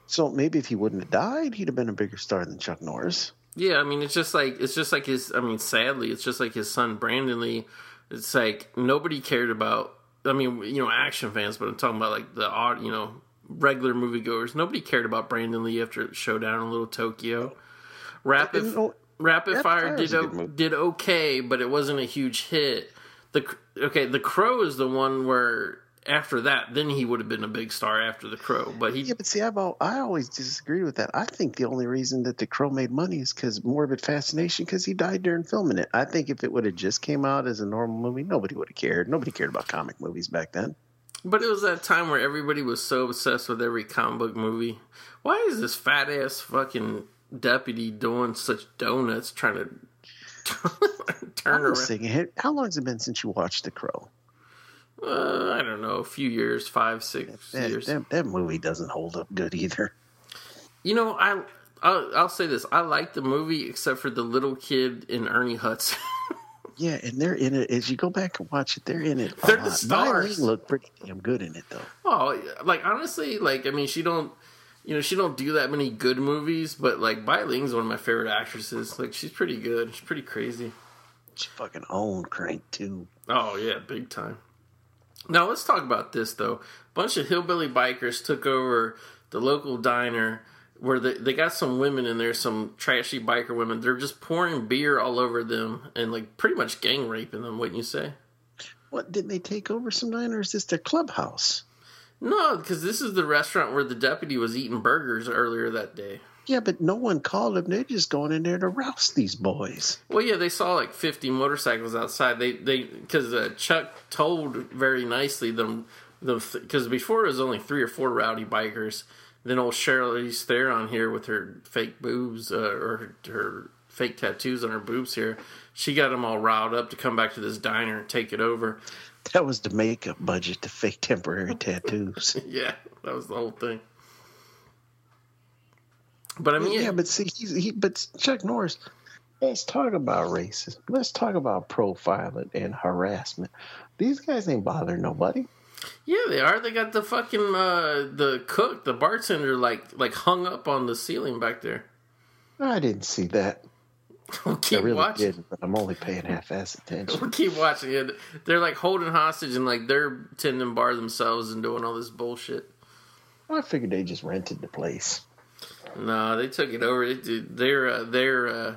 so maybe if he wouldn't have died, he'd have been a bigger star than Chuck Norris. Yeah, I mean, it's just like it's just like his. I mean, sadly, it's just like his son Brandon Lee. It's like nobody cared about. I mean, you know, action fans, but I'm talking about like the odd, you know, regular moviegoers. Nobody cared about Brandon Lee after Showdown in Little Tokyo. Rapid Rapid Rapid Fire Fire did o- did okay, but it wasn't a huge hit. The okay, The Crow is the one where after that, then he would have been a big star after The Crow. But he Yeah, but see, I've al- I always disagreed with that. I think the only reason that The Crow made money is because Morbid Fascination, because he died during filming it. I think if it would have just came out as a normal movie, nobody would have cared. Nobody cared about comic movies back then. But it was that time where everybody was so obsessed with every comic book movie. Why is this fat ass fucking deputy doing such donuts trying to turn around? how long has it been since you watched The Crow? Uh, I don't know, a few years, five, six That, years. that, that movie doesn't hold up good either. You know, I I'll, I'll say this: I like the movie except for the little kid in Ernie Hudson. Yeah, and they're in it. As you go back and watch it, they're in it. They're the stars. Bai Ling looked pretty damn good in it, though. oh, like honestly, like I mean, she don't. You know, she don't do that many good movies, but like Bai Ling's one of my favorite actresses. Like she's pretty good. She's pretty crazy. She fucking owned Crank too. Oh yeah, big time. Now let's talk about this though. A bunch of hillbilly bikers took over the local diner where they, they got some women in there, some trashy biker women. They're just pouring beer all over them and like pretty much gang raping them, wouldn't you say? What didn't they take over some diner? Or is this their clubhouse? No, because this is the restaurant where the deputy was eating burgers earlier that day. Yeah, but no one called them. They're just going in there to roust these boys. Well, yeah, they saw like fifty motorcycles outside. They they because uh, Chuck told very nicely them the because before it was only three or four rowdy bikers. Then old Charlize Theron here with her fake boobs uh, or her, her fake tattoos on her boobs here, she got them all riled up to come back to this diner and take it over. That was the makeup budget to fake temporary tattoos. yeah, that was the whole thing. But I mean, yeah, yeah, but see, he's, he, but Chuck Norris. Let's talk about racism. Let's talk about profiling and harassment. These guys ain't bothering nobody. yeah, they are. They got the fucking uh, the cook, the bartender, like like hung up on the ceiling back there. I didn't see that. We'll keep I really watching. didn't, but I'm only paying half-ass attention. We'll keep watching it. They're like holding hostage and like they're tending bar themselves and doing all this bullshit. I figured they just rented the place. No, they took it over. They're uh, they're uh,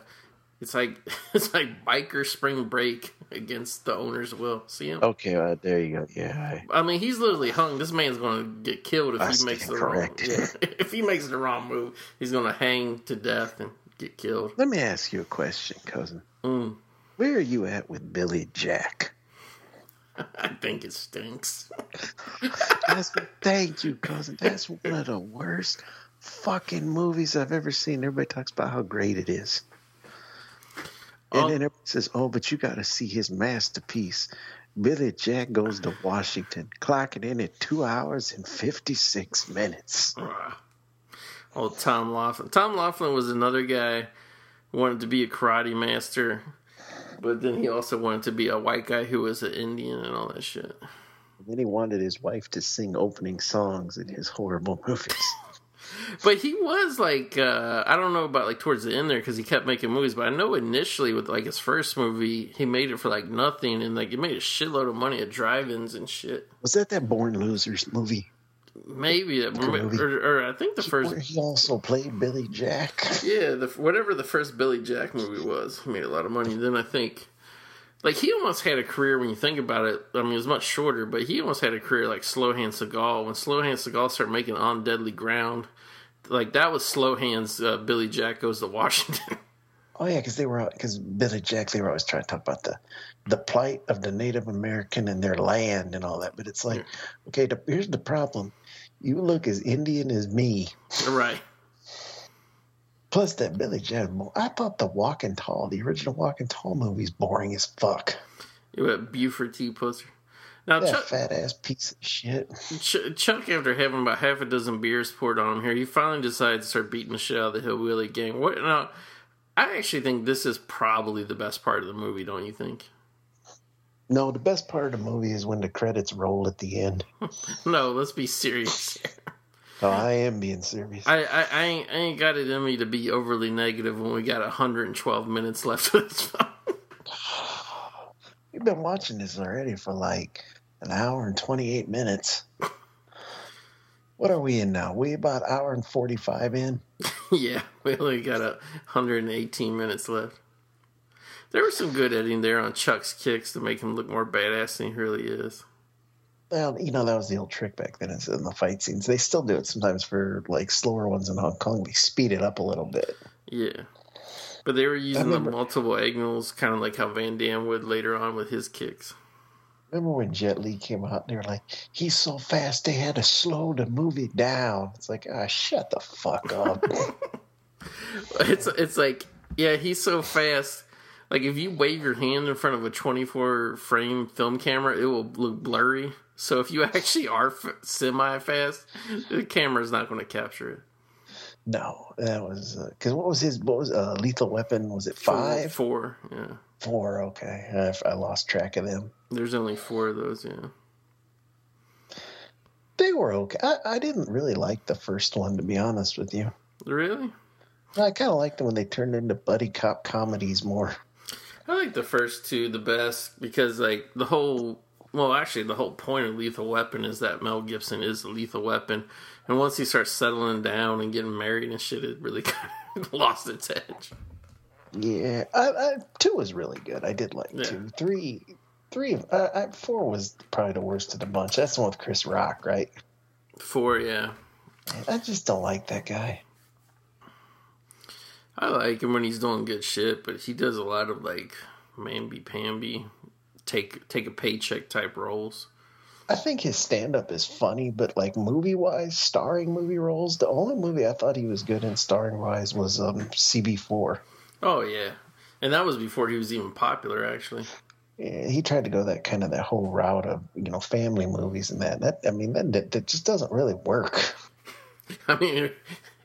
it's like it's like biker spring break against the owner's will. See him? Okay, uh, there you go. Yeah, I, I mean, he's literally hung. This man's going to get killed if I he makes the wrong. Yeah, if he makes the wrong move, he's going to hang to death and get killed. let me ask you a question, cousin. Mm, Where are you at with Billy Jack? I think it stinks. That's, thank you, cousin. That's one of the worst fucking movies I've ever seen. Everybody talks about how great it is. And Oh. then everybody says, oh, but you got to see his masterpiece. Billy Jack goes to Washington, clocking in at two hours and 56 minutes. Ah. Oh, Tom Laughlin. Tom Laughlin was another guy who wanted to be a karate master, but then he also wanted to be a white guy who was an Indian and all that shit. And then he wanted his wife to sing opening songs in his horrible movies. But he was like, uh, I don't know about like towards the end there because he kept making movies. But I know initially with like his first movie, he made it for like nothing, and like it made a shitload of money at drive-ins and shit. Was that that Born Losers movie? Maybe, that, or, or I think the first, he also played Billy Jack. yeah, the whatever the first Billy Jack movie was, he made a lot of money. Then I think, like he almost had a career when you think about it. I mean, it was much shorter, but he almost had a career like Slowhand Seagal. When Slowhand Seagal started making On Deadly Ground, like that was Slowhand's uh, Billy Jack goes to Washington. Oh yeah, because they were because Billy Jack they were always trying to talk about the the plight of the Native American and their land and all that. But it's like, okay, the, here's the problem: you look as Indian as me. right. Plus that Billy mo- I thought the Walking Tall, the original Walking Tall movie's boring as fuck. You had Buford T. Pusser. Now, That Chuck, fat ass piece of shit. Ch- Chuck, after having about half a dozen beers poured on him here, he finally decides to start beating the shit out of the hillbilly gang. What? Now, I actually think this is probably the best part of the movie. Don't you think? No, the best part of the movie is when the credits roll at the end. No, let's be serious. Oh, I am being serious. I, I, I, ain't, I ain't got it in me to be overly negative when we got 112 minutes left of this film. We've been watching this already for like an hour and 28 minutes. What are we in now? We about hour and 45 in? yeah, we only got a 118 minutes left. There was some good editing there on Chuck's kicks to make him look more badass than he really is. Well, you know, that was the old trick back then is in the fight scenes. They still do it sometimes for like slower ones in Hong Kong. They speed it up a little bit. Yeah. But they were using remember- the multiple angles, kind of like how Van Damme would later on with his kicks. Remember when Jet Li came out and they were like, he's so fast they had to slow the movie down. It's like, ah, shut the fuck up. It's it's like, yeah, he's so fast. Like if you wave your hand in front of a 24 frame film camera, it will look blurry. So if you actually are f- semi fast, the camera's not going to capture it. no, that was because what was his? What was uh, Lethal Weapon? Was it five? Four, yeah. Four. Okay, I, I lost track of them. There's only four of those, yeah. They were okay. I, I didn't really like the first one, to be honest with you. Really? I kind of liked them when they turned into buddy cop comedies more. I like the first two the best because like the whole well actually the whole point of Lethal Weapon is that Mel Gibson is the lethal weapon. And once he starts settling down and getting married and shit, it really kind of lost its edge. Yeah, I, I, two was really good. I did like Yeah. two, three, three. Uh, I, four was probably the worst of the bunch. That's the one with Chris Rock, right? Four, yeah. I just don't like that guy. I like him when he's doing good shit, but he does a lot of like mamby pamby, take take a paycheck type roles. I think his stand up is funny, but like movie wise, starring movie roles, the only movie I thought he was good in starring wise was um, CB4. Oh yeah, and that was before he was even popular. Actually, Yeah, he tried to go that kind of that whole route of you know family movies and that. That I mean that that, that just doesn't really work. I mean,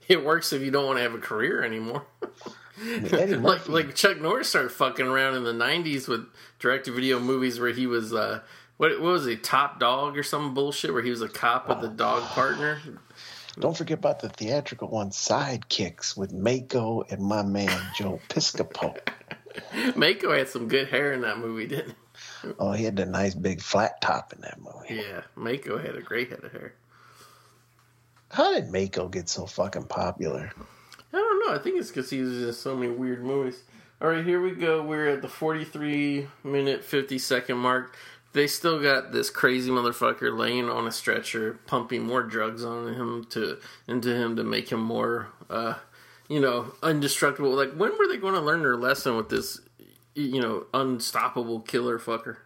it, works if you don't want to have a career anymore. Like like Chuck Norris started fucking around in the '90s with direct to video movies where he was uh, what what was he Top Dog or some bullshit where he was a cop with a dog partner. don't forget about the theatrical one, Sidekicks with Mako and my man Joe Piscopo. Mako had some good hair in that movie, didn't he? Oh, he had the nice big flat top in that movie. Yeah, Mako had a great head of hair. How did Mako get so fucking popular? I don't know. I think it's because he in so many weird movies. All right, here we go. We're at the 43 minute 50 second mark. They still got this crazy motherfucker laying on a stretcher, pumping more drugs on him to into him to make him more, uh, you know, indestructible. Like, when were they going to learn their lesson with this, you know, unstoppable killer fucker?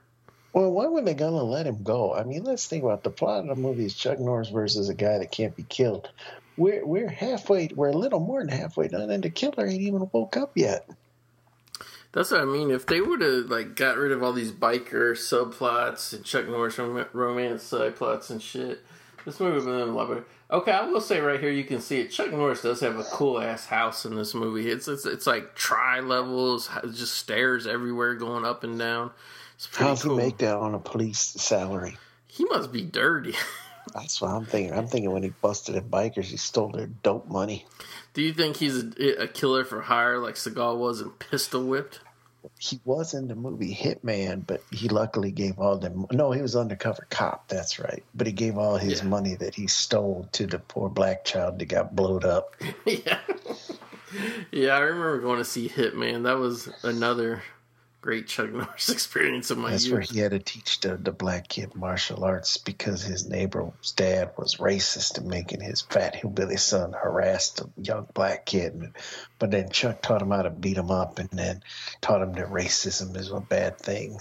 Well, why were they gonna let him go? I mean, let's think about the plot of the movie is Chuck Norris versus a guy that can't be killed. We're we're halfway, we're a little more than halfway done, and the killer ain't even woke up yet. That's what I mean. If they would have like got rid of all these biker subplots and Chuck Norris rom- romance side plots and shit, this movie would have been a lot better. Okay, I will say right here, you can see it. Chuck Norris does have a cool ass house in this movie. It's it's, it's like tri levels, just stairs everywhere going up and down. How's cool. he make that on a police salary? He must be dirty. That's what I'm thinking. I'm thinking when he busted at bikers, he stole their dope money. Do you think he's a, a killer for hire like Seagal was and pistol whipped? He was in the movie Hitman, but he luckily gave all the No, he was undercover cop. That's right. But he gave all his Yeah. money that he stole to the poor black child that got blowed up. yeah. Yeah, I remember going to see Hitman. That was another great Chuck Norris experience of my That's where he had to teach the, the black kid martial arts because his neighbor's dad was racist and making his fat hillbilly son harass the young black kid. But then Chuck taught him how to beat him up and then taught him that racism is a bad thing.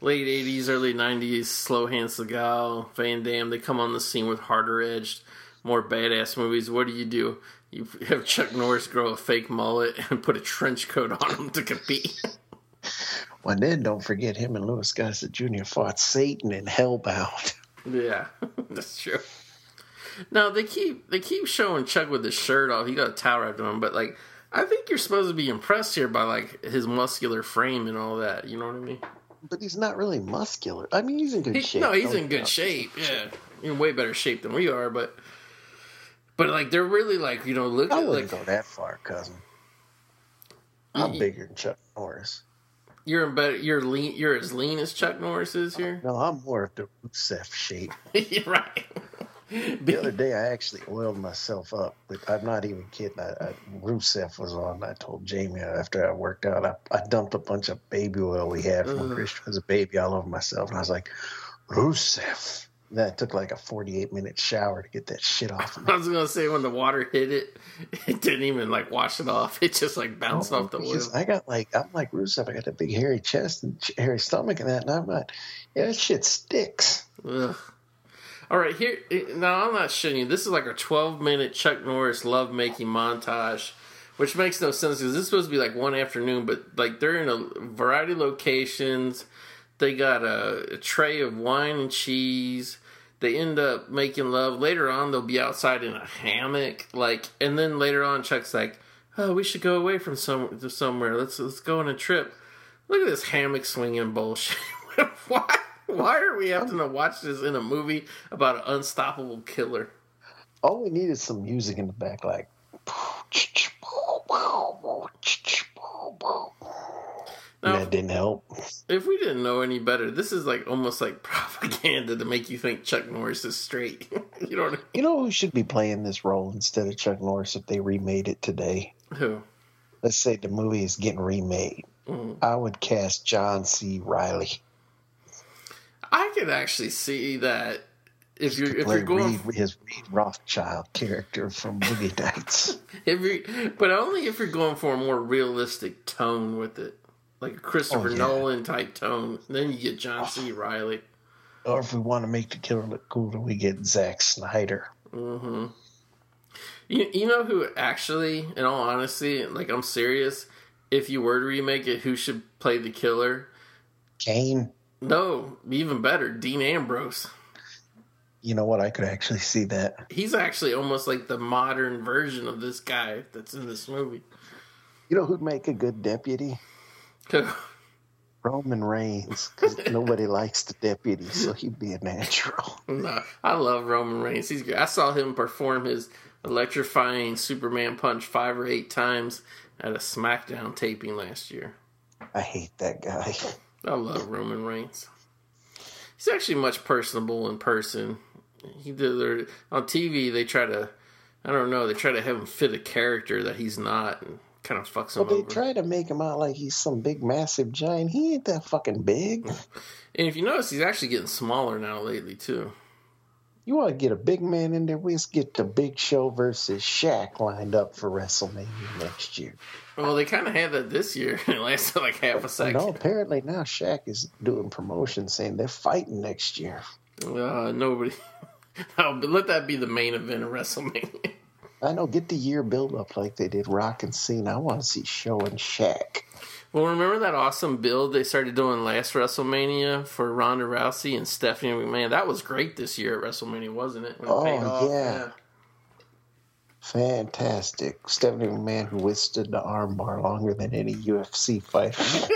Late 80s, early 90s, Slowhand Seagal, Van Damme, they come on the scene with harder edged, more badass movies. What do you do? You have Chuck Norris grow a fake mullet and put a trench coat on him to compete. Well, then don't forget him and Louis Gossett Jr. fought Satan in Hellbound. Yeah, that's true. No, they keep they keep showing Chuck with his shirt off. He got a towel wrapped on him, but like I think you're supposed to be impressed here by like his muscular frame and all that. You know what I mean? But he's not really muscular. I mean, he's in good He- shape. no, he's in good me shape. Yeah, in way better shape than we are. But but like they're really like you know look. I wouldn't like go that far, cousin. I'm Ye- bigger than Chuck Norris. You're in better. You're lean. You're as lean as Chuck Norris is here. No, I'm more of the Rusev shape. you're right. The other day, I actually oiled myself up. I'm not even kidding. I, I, Rusev was on. I told Jamie after I worked out, I, I dumped a bunch of baby oil we had from mm-hmm. Ugh. Christian as a baby all over myself, and I was like, Rusev. I took like a 48 minute shower to get that shit off of me. I was gonna say when the water hit it, it didn't even like wash it off. It just like bounced oh, off the oil. I got like I'm like Rusev. I got a big hairy chest and hairy stomach and that, and I'm not. Yeah, that shit sticks. Ugh. All right, here. Eh, now I'm not shitting you. This is like a 12 minute Chuck Norris love making montage, which makes no sense because this is supposed to be like one afternoon, but like they're in a variety of locations. They got a, a tray of wine and cheese. They end up making love. Later on, they'll be outside in a hammock. Like, and then later on, Chuck's like, "Oh, we should go away from some to somewhere. Let's let's go on a trip." Look at this hammock swinging bullshit. Why? Why are we having to watch this in a movie about an unstoppable killer? All we need is some music in the back, like. Now, that didn't help. if we didn't know any better, this is like almost like propaganda to make you think Chuck Norris is straight. you know You know who should be playing this role instead of Chuck Norris if they remade it today? Who? Let's say the movie is getting remade. Mm. I would cast John C. Reilly. I could actually see that if you're if you're going Reed, his Reed Rothschild character from Boogie Nights. if you but only if you're going for a more realistic tone with it, like a Christopher Oh, yeah. Nolan type tone. Then you get John C. Reilly. or if we want to make the killer look cool, then we get Zack Snyder. hmm You, you know who actually, in all honesty, like I'm serious. If you were to remake it, who should play the killer? Kane. No, even better, Dean Ambrose. You know what? I could actually see that. He's actually almost like the modern version of this guy that's in this movie. You know who'd make a good deputy? Roman Reigns, because nobody likes the deputy, so he'd be a natural. no, I love Roman Reigns. He's good. I saw him perform his electrifying Superman punch five or eight times at a SmackDown taping last year. I hate that guy. I love Roman Reigns. He's actually much personable in person. He did their, on TV. They try to, I don't know, they try to have him fit a character that he's not, and kind of fucks him up. But they over. try to make him out like he's some big, massive giant. He ain't that fucking big. and if you notice, he's actually getting smaller now lately too. You want to get a big man in there? Let's get the Big Show versus Shaq lined up for WrestleMania next year. Well, they kind of had that this year. It lasted like half a second. No, apparently now Shaq is doing promotion saying they're fighting next year. Uh, nobody. Oh, but let that be the main event of WrestleMania. I know, get the year build up like they did Rock and Cena. I want to see Show and Shaq. Well, remember that awesome build they started doing last WrestleMania for Ronda Rousey and Stephanie McMahon? That was great this year at WrestleMania, wasn't it? When it Oh, off, yeah. Fantastic. Stephanie McMahon, who withstood the armbar longer than any UFC fighter.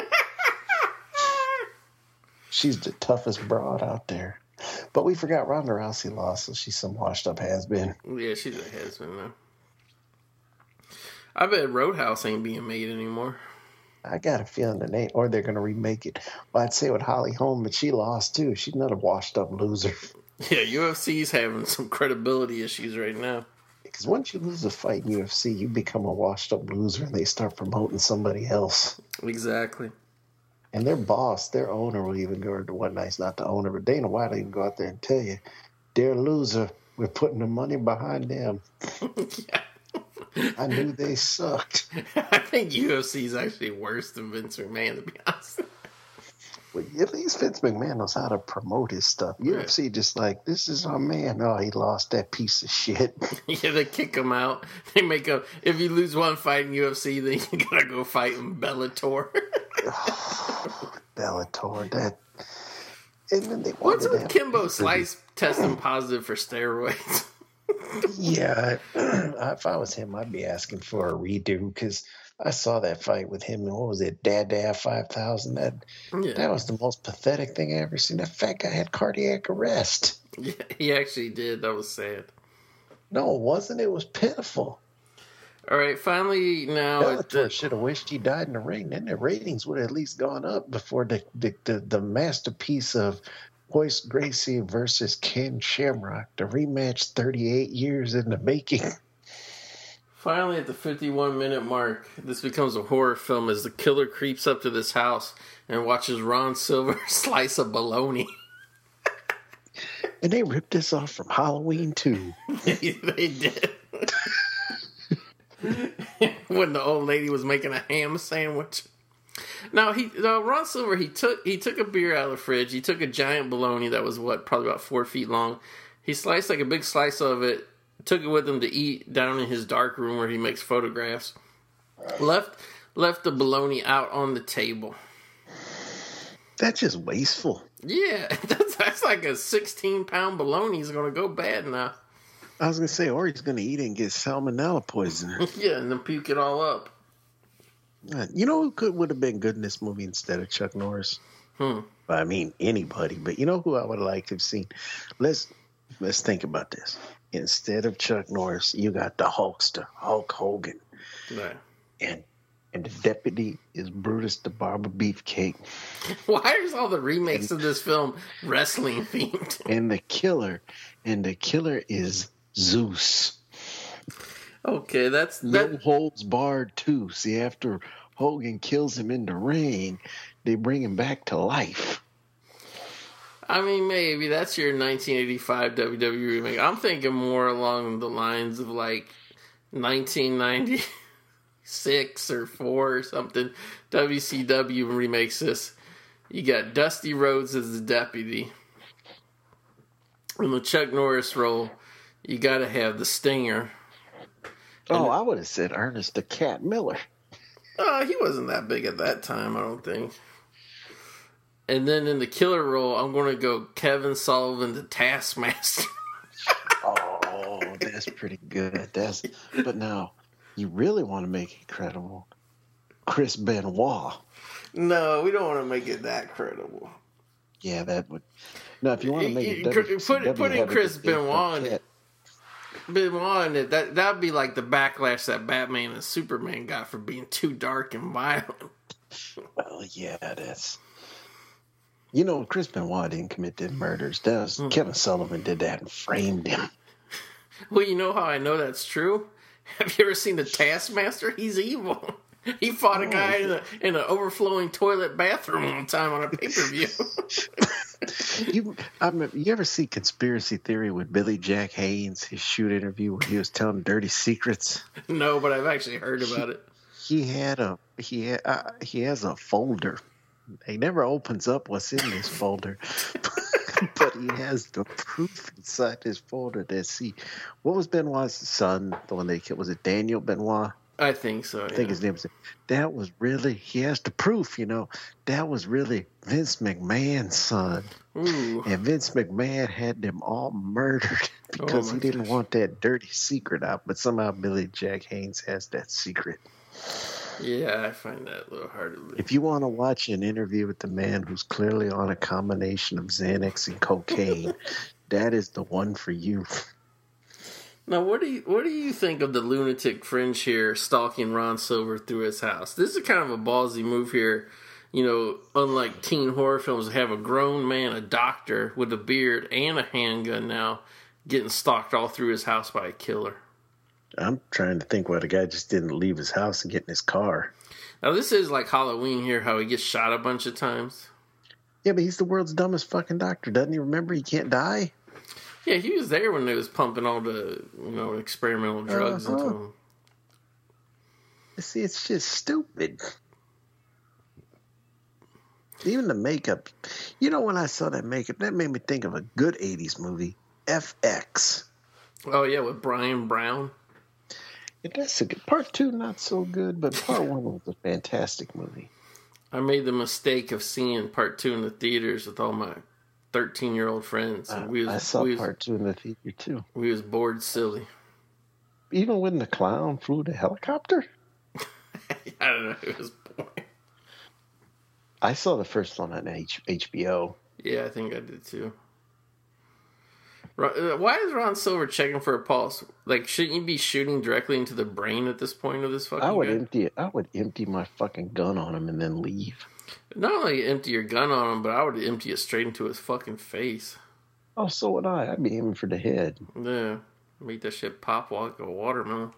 She's the toughest broad out there. But we forgot Ronda Rousey lost, so she's some washed up has been. Yeah, she's a has-been now. I bet Roadhouse ain't being made anymore. I got a feeling that they or they're going to remake it. Well, I'd say with Holly Holm, but she lost too. She's not a washed up loser. Yeah, UFC's having some credibility issues right now. Because once you lose a fight in UFC, you become a washed up loser, and they start promoting somebody else. Exactly. And their boss, their owner, will even go to one night's not the owner, but Dana White will even go out there and tell you, they're a loser. We're putting the money behind them. yeah. I knew they sucked. I think UFC's actually worse than Vince McMahon, to be honest. But at least Vince McMahon knows how to promote his stuff. UFC just like, this is our man. Oh, he lost that piece of shit. Yeah, they kick him out. They make a if you lose one fight in UFC, then you gotta go fight in Bellator. Bellator, that. And then they What's with Kimbo Slice testing positive for steroids? Yeah, I- if I was him, I'd be asking for a redo because I saw that fight with him. And what was it, Dada Five Thousand? That Yeah. that was the most pathetic thing I ever seen. That fat guy had cardiac arrest. yeah, he actually did. That was sad. No, it wasn't. It was pitiful. All right, finally now it, uh, Bellator should have wished he died in the ring. Then the ratings would have at least gone up before the the, the, the masterpiece of Royce Gracie versus Ken Shamrock, the rematch, thirty eight years in the making. finally at the 51 minute mark, this becomes a horror film as the killer creeps up to this house and watches Ron Silver slice a bologna. And they ripped this off from Halloween too. they did. when the old lady was making a ham sandwich. Now he, no, Ron Silver, he took he took a beer out of the fridge. He took a giant bologna that was what probably about four feet long. He sliced like a big slice of it. Took it with him to eat down in his dark room where he makes photographs. Left left the bologna out on the table. That's just wasteful. Yeah, that's, that's like a sixteen pound bologna is going to go bad now. I was gonna say, or he's gonna eat it and get salmonella poisoning. Yeah, and then puke it all up. you know who could would have been good in this movie instead of Chuck Norris? Hmm. I mean anybody, but you know who I would like to have seen? Let's let's think about this. Instead of Chuck Norris, you got the Hulkster, Hulk Hogan, Right. and and the deputy is Brutus the Barber Beefcake, Why is all the remakes of this film wrestling themed? and the killer, and the killer is Zeus. Okay, that's No holds barred too. See, after Hogan kills him in the ring, they bring him back to life. I mean, maybe that's your 1985 WWE remake. I'm thinking more along the lines of like 1996 or four or something. WCW remakes this. You got Dusty Rhodes as the deputy. In the Chuck Norris role, you got to have the Stinger. Oh, I would have said Ernest the Cat Miller. Uh, he wasn't that big at that time, I don't think. And then in the killer role, I'm going to go Kevin Sullivan, the Taskmaster. Oh, that's pretty good. That's but now you really want to make it credible. Chris Benoit. no, we don't want to make it that credible. Yeah, that would. No, if you want to make it, Y- y- WCW, put- put in it Chris Benoit in it. Cat. Benoit in it, that that'd be like the backlash that Batman and Superman got for being too dark and violent. Well, yeah, that's. You know, Chris Benoit didn't commit the murders. That was Hmm. Kevin Sullivan did that and framed him. Well, you know how I know that's true? Have you ever seen the Taskmaster? He's evil. He fought a guy in a in an overflowing toilet bathroom one time on a pay per view. You, I mean, you ever see Conspiracy Theory with Billy Jack Haynes, his shoot interview where he was telling dirty secrets? no, but I've actually heard about it. He had a he uh, he has a folder. He never opens up what's in this folder, but he has the proof inside this folder that see what was Benoit's son, the one they killed. Was it Daniel Benoit? I think so. I think yeah. his name was. That was really he has the proof. You know, that was really Vince McMahon's son. Ooh. And Vince McMahon had them all murdered oh, because Oh, he didn't want that dirty secret out. But somehow Billy Jack Haynes has that secret. Yeah, I find that a little hard to believe. If you want to watch an interview with the man who's clearly on a combination of Xanax and cocaine, that is the one for you. Now, what do you what do you think of the lunatic fringe here stalking Ron Silver through his house? This is kind of a ballsy move here. You know, unlike teen horror films, have a grown man, a doctor with a beard and a handgun now, getting stalked all through his house by a killer. I'm trying to think why the guy just didn't leave his house and get in his car. Now, this is like Halloween here, how he gets shot a bunch of times. Yeah, but he's the world's dumbest fucking doctor. Doesn't he remember he can't die? Yeah, he was there when they was pumping all the you know experimental drugs into Uh-huh. him. See, it's just stupid. Even the makeup. You know, when I saw that makeup, that made me think of a good 80s movie, FX. Oh yeah, with Bryan Brown. That's a good, part two, not so good, but part one was a fantastic movie. I made the mistake of seeing part two in the theaters with all my thirteen-year-old friends. was, I saw we was, part two in the theater too. we was bored silly. Even when the clown flew the helicopter, I don't know. It was boring. I saw the first one on H- HBO. Yeah, I think I did too. Uh, Why is Ron Silver checking for a pulse? Like, shouldn't you be shooting directly into the brain at this point of this fucking I would guy? empty it. I would empty my fucking gun on him and then leave. Not only empty your gun on him, but I would empty it straight into his fucking face. Oh, so would I. I'd be aiming for the head. Yeah, make that shit pop like a watermelon.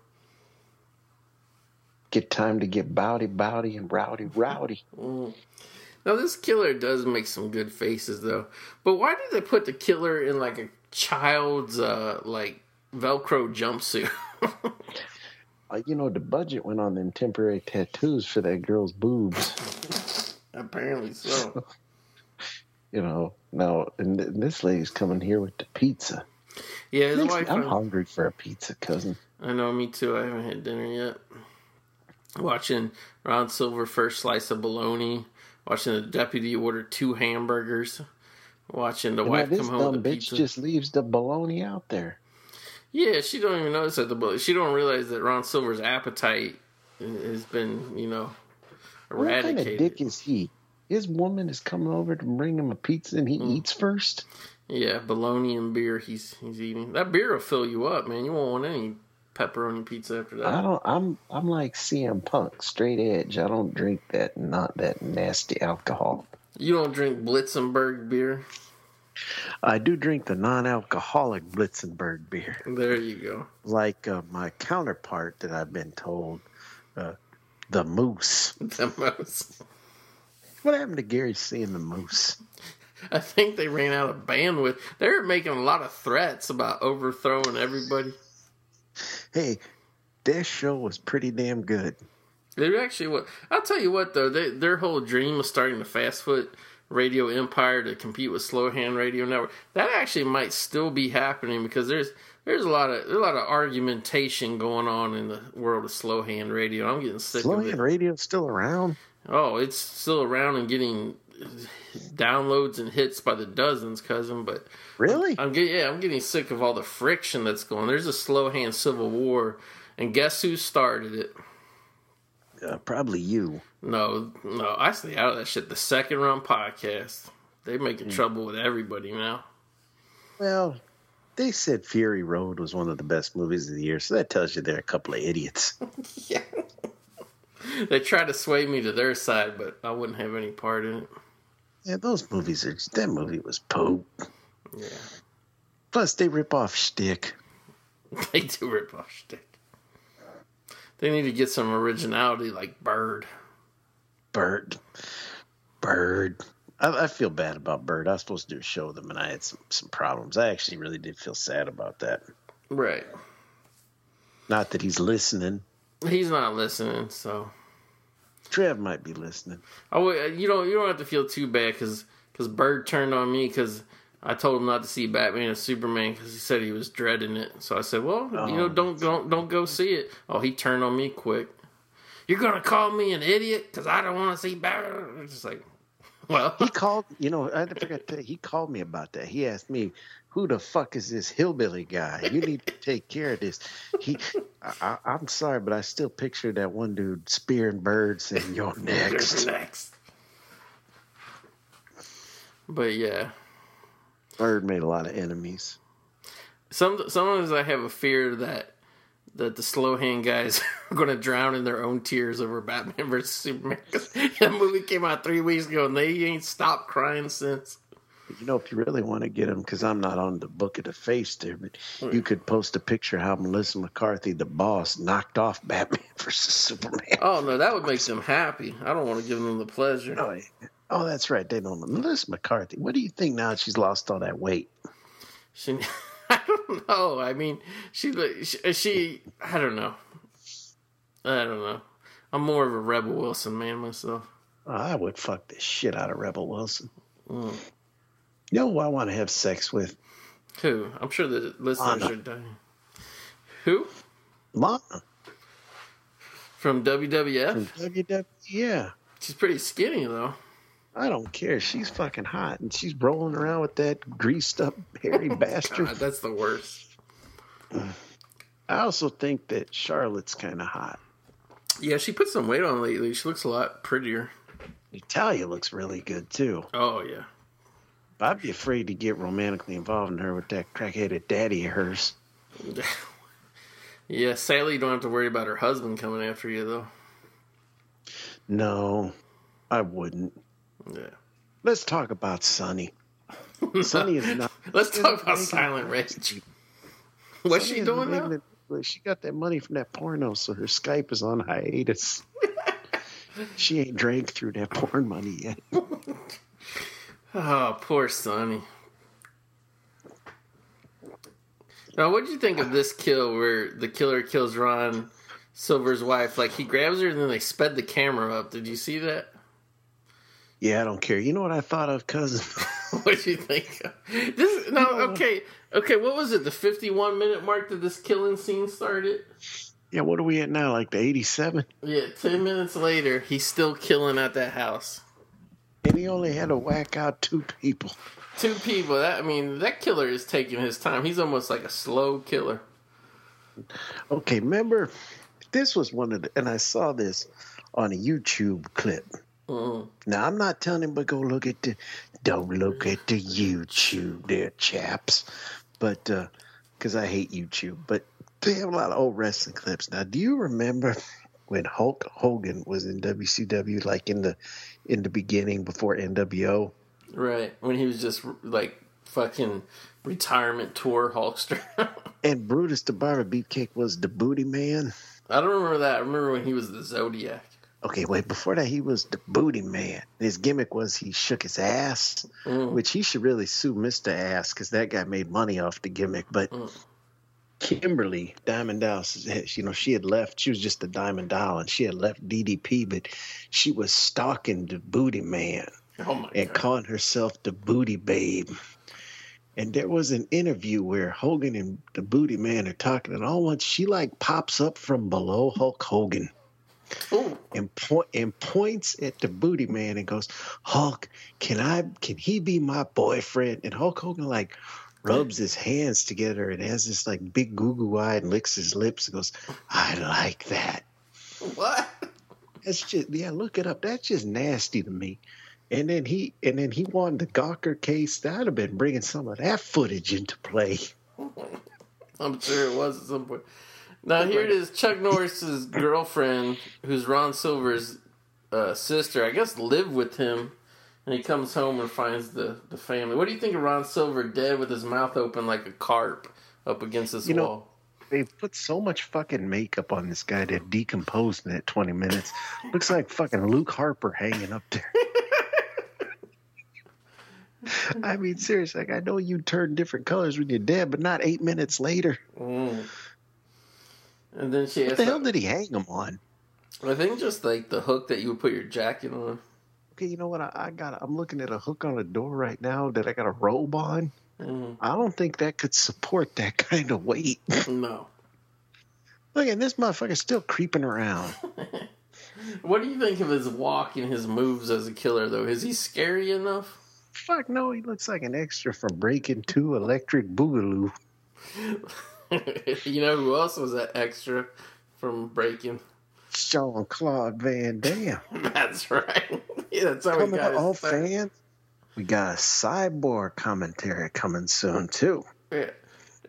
Get time to get bowdy, bowdy, and rowdy, rowdy. Mm. Now this killer does make some good faces though. But why did they put the killer in like a child's uh like Velcro jumpsuit? Uh, you know, the budget went on them temporary tattoos for that girl's boobs. Apparently so. You know, now and th- this lady's coming here with the pizza. Yeah, his Makes wife. I'm uh, hungry for a pizza, cousin. I know, me too. I haven't had dinner yet. Watching Ron Silver first slice of bologna. Watching the deputy order two hamburgers. Watching the And wife come home dumb with the bitch pizza. just leaves the baloney out there. Yeah, she don't even notice that the bullet. She don't realize that Ron Silver's appetite has been, you know, eradicated. What kind of dick is he? his woman is coming over to bring him a pizza and he Mm. eats first. Yeah, bologna and beer. He's he's eating that beer will fill you up, man. You won't want any pepperoni pizza after that. I don't. I'm. I'm like CM Punk, straight edge. I don't drink that. Not that nasty alcohol. You don't drink Blitzenberg beer. I do drink the non-alcoholic Blitzenberg beer, There you go. like uh, my counterpart that I've been told, uh, the Moose. The most. What happened to Gary seeing the Moose? I think they ran out of bandwidth. They're making a lot of threats about overthrowing everybody. Hey, their show was pretty damn good. They actually what I'll tell you what though, they, their whole dream of starting the fast foot radio empire to compete with Slowhand radio network that actually might still be happening because there's there's a lot of a lot of argumentation going on in the world of Slowhand radio. I'm getting sick Slow of it. hand radio's still around. Oh, it's still around and getting downloads and hits by the dozens, cousin. But Really? I'm getting yeah, I'm getting sick of all the friction that's going. There's a Slowhand civil war, and guess who started it? Uh, probably you. No, no, I stay out of that shit. The second run podcast, they making trouble with everybody now. Well, they said Fury Road was one of the best movies of the year, so that tells you they're a couple of idiots. Yeah, they tried to sway me to their side, but I wouldn't have any part in it. Yeah, those movies are. That movie was poop. Yeah, Plus, they rip off shtick. they do rip off shtick. They need to get some originality, like Bird. Bird. Bird. I, I feel bad about Bird. I was supposed to do a show with him, and I had some, some problems. I actually really did feel sad about that. Right. Not that he's listening. He's not listening, so Trev might be listening. Would, you don't you don't have to feel too bad because because Bird turned on me because I told him not to see Batman and Superman because he said he was dreading it. So I said, well, you know, Oh. don't don't don't go see it. Oh, he turned on me quick. You're gonna call me an idiot because I don't want to see Batman. It's just like, well, He called, you know, I forgot to, he called me about that. He asked me, who the fuck is this hillbilly guy? You need to take care of this. He, I, I'm sorry, but I still picture that one dude spearing birds saying, you're next. next. But yeah, Bird made a lot of enemies. some sometimes I have a fear that that the Slowhand guys are going to drown in their own tears over Batman versus Superman. 'Cause that movie came out three weeks ago and they ain't stopped crying since. You know, if you really want to get them, because I'm not on the book of the face there, but oh, you could post a picture how Melissa McCarthy, the boss, knocked off Batman versus Superman. Oh no, that would make them happy. I don't want to give them the pleasure. Oh, yeah. Oh, that's right. They don't know. Melissa McCarthy, what do you think now she's lost all that weight? She, I don't know. I mean, she, she, she, I don't know. I don't know. I'm more of a Rebel Wilson man myself. Oh, I would fuck the shit out of Rebel Wilson. Mm. You know who I want to have sex with? Who? I'm sure the listeners Lana. are dying. Who? Lana From WWF? from WW. Yeah, She's pretty skinny though. I don't care. She's fucking hot, and she's rolling around with that greased up hairy bastard. God, that's the worst. I also think that Charlotte's kind of hot. Yeah, she put some weight on lately. She looks a lot prettier. Natalia looks really good too. Oh yeah. But I'd be afraid to get romantically involved in her with that crackheaded daddy of hers. Yeah, sadly, you don't have to worry about her husband coming after you, though. No, I wouldn't. Yeah. Let's talk about Sunny. Sunny is not. Let's talk about Silent Rage. What's she doing now? it- She got that money from that porno, so her Skype is on hiatus. she ain't drank through that porn money yet. Oh, poor Sunny. Now, what do you think of this kill where the killer kills Ron Silver's wife? Like, he grabs her and then they sped the camera up. Did you see that? Yeah, I don't care. You know what I thought of, cousin? What do you think? This no, okay, okay. What was it? The fifty-one minute mark that this killing scene started. yeah, what are we at now? Like the 87? Yeah, ten minutes later, he's still killing at that house. And he only had to whack out two people. Two people. That I mean, that killer is taking his time. He's almost like a slow killer. Okay, remember, this was one of the, and I saw this on a YouTube clip. Mm. Now I'm not telling him, but go look at the, don't look at the YouTube, there, chaps. But because I hate YouTube, but they have a lot of old wrestling clips. Now, do you remember when Hulk Hogan was in WCW, like in the in the beginning before NWO? Right when he was just like fucking retirement tour Hulkster. And Brutus the Barber Beefcake was the booty man. I don't remember that. I remember when he was the Zodiac. Okay, wait, before that, he was the booty man. His gimmick was he shook his ass, Mm. which he should really sue Mr. Ass because that guy made money off the gimmick. But Mm. Kimberly Diamond Dallas, you know, she had left. She was just a Diamond Doll, and she had left DDP, but she was stalking the booty man Oh and god. calling herself the booty babe. And there was an interview where Hogan and the booty man are talking, and all once she like pops up from below Hulk Hogan Ooh. and point and points at the booty man and goes, Hulk, can I can he be my boyfriend? And Hulk Hogan like rubs his hands together and has this like big goo goo eye and licks his lips and goes, I like that. What? That's just yeah, look it up. That's just nasty to me. And then he and then he won the Gawker case. That'd have been bringing some of that footage into play. I'm sure it was at some point. Now here it is. Chuck Norris's girlfriend, who's Ron Silver's uh, sister, I guess lived with him, and he comes home and finds the the family. What do you think of Ron Silver dead with his mouth open like a carp up against this You know- wall? They put so much fucking makeup on this guy that decomposed in that 20 minutes. Looks like fucking Luke Harper hanging up there. I mean, seriously, like, I know you turn different colors when you're dead, but not eight minutes later. Mm. And then she What asked, the hell did he hang him on? I think just like the hook that you would put your jacket on. Okay, you know what? I, I got. I'm looking at a hook on a door right now that I got a robe on. Mm. I don't think that could support that kind of weight. No. Look at this motherfucker still creeping around. What do you think of his walk and his moves as a killer, though? Is he scary enough? Fuck no, he looks like an extra from Breakin' Two Electric Boogaloo. you know who else was that extra from Breakin'? Jean Claude Van Damme. That's right. yeah, that's how we got all fans. We got a cyborg commentary coming soon too. Yeah.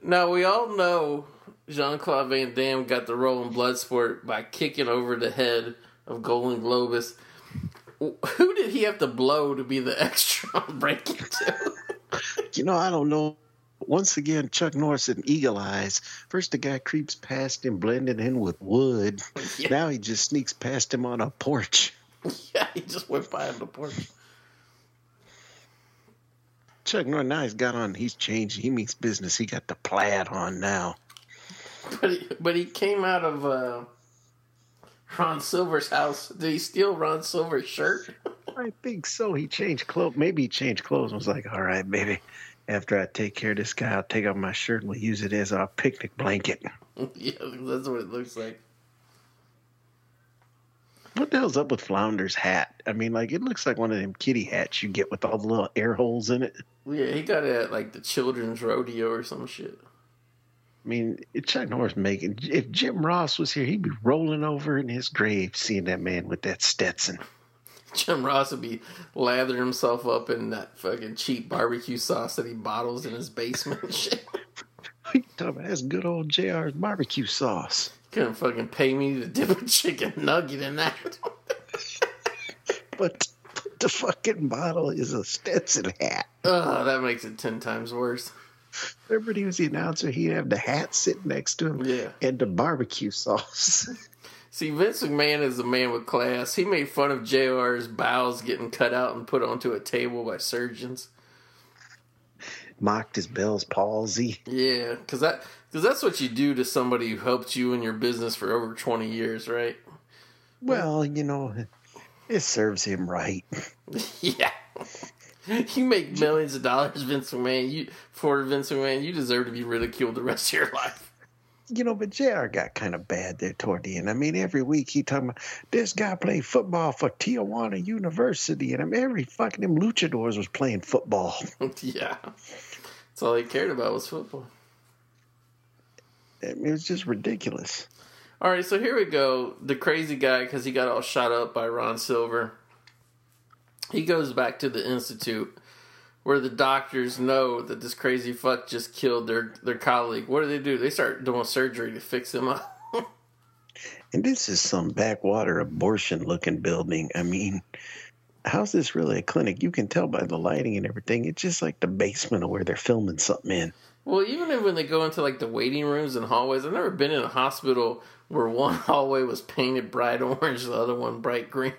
Now we all know Jean Claude Van Damme got the role in Bloodsport by kicking over the head of Golan-Globus. Who did he have to blow to be the extra on Breakin' Two? You know, I don't know. Once again, Chuck Norris and Eagle Eyes. First, the guy creeps past him, blending in with wood. Yeah. Now he just sneaks past him on a porch. yeah, he just went by on the porch. Chuck Norris now he's got on. He's changed. He means business. He got the plaid on now. But he, but he came out of uh, Ron Silver's house. Did he steal Ron Silver's shirt? I think so. He changed clothes. Maybe he changed clothes and was like, "All right, baby. After I take care of this guy, I'll take off my shirt and we'll use it as our picnic blanket." yeah, that's what it looks like. What the hell's up with Flounder's hat? I mean, like it looks like one of them kitty hats you get with all the little air holes in it. Yeah, he got it at like the children's rodeo or some shit. I mean, it's Chuck Norris making. If Jim Ross was here, he'd be rolling over in his grave seeing that man with that Stetson. Jim Ross would be lathering himself up in that fucking cheap barbecue sauce that he bottles in his basement and shit. What you talking about? That's good old JR's barbecue sauce. Couldn't fucking pay me to dip a chicken nugget in that. But the fucking bottle is a Stetson hat. oh, that makes it ten times worse. Remember, he was the announcer. He'd have the hat sitting next to him Yeah. and the barbecue sauce. See, Vince McMahon is a man with class. He made fun of JR's bowels getting cut out and put onto a table by surgeons. Mocked his Bell's palsy. Yeah, because that because that's what you do to somebody who helped you in your business for over twenty years, right? Well, you know, it serves him right. yeah. You make millions of dollars, Vince McMahon. You for Vince McMahon, you deserve to be ridiculed the rest of your life. You know, but JR got kind of bad there toward the end. I mean, every week he talking about this guy played football for Tijuana University, and I mean, every fucking them luchadors was playing football. yeah, that's all he cared about was football. I mean, it was just ridiculous. All right, so here we go. The crazy guy because he got all shot up by Ron Silver. he goes back to the institute where the doctors know that this crazy fuck just killed their their colleague. What do they do? They start doing surgery to fix him up. And this is some backwater abortion looking building. I mean, how's this really a clinic? You can tell by the lighting and everything. It's just like the basement of where they're filming something in. Well, even when they go into like the waiting rooms and hallways, I've never been in a hospital where one hallway was painted bright orange, the other one bright green.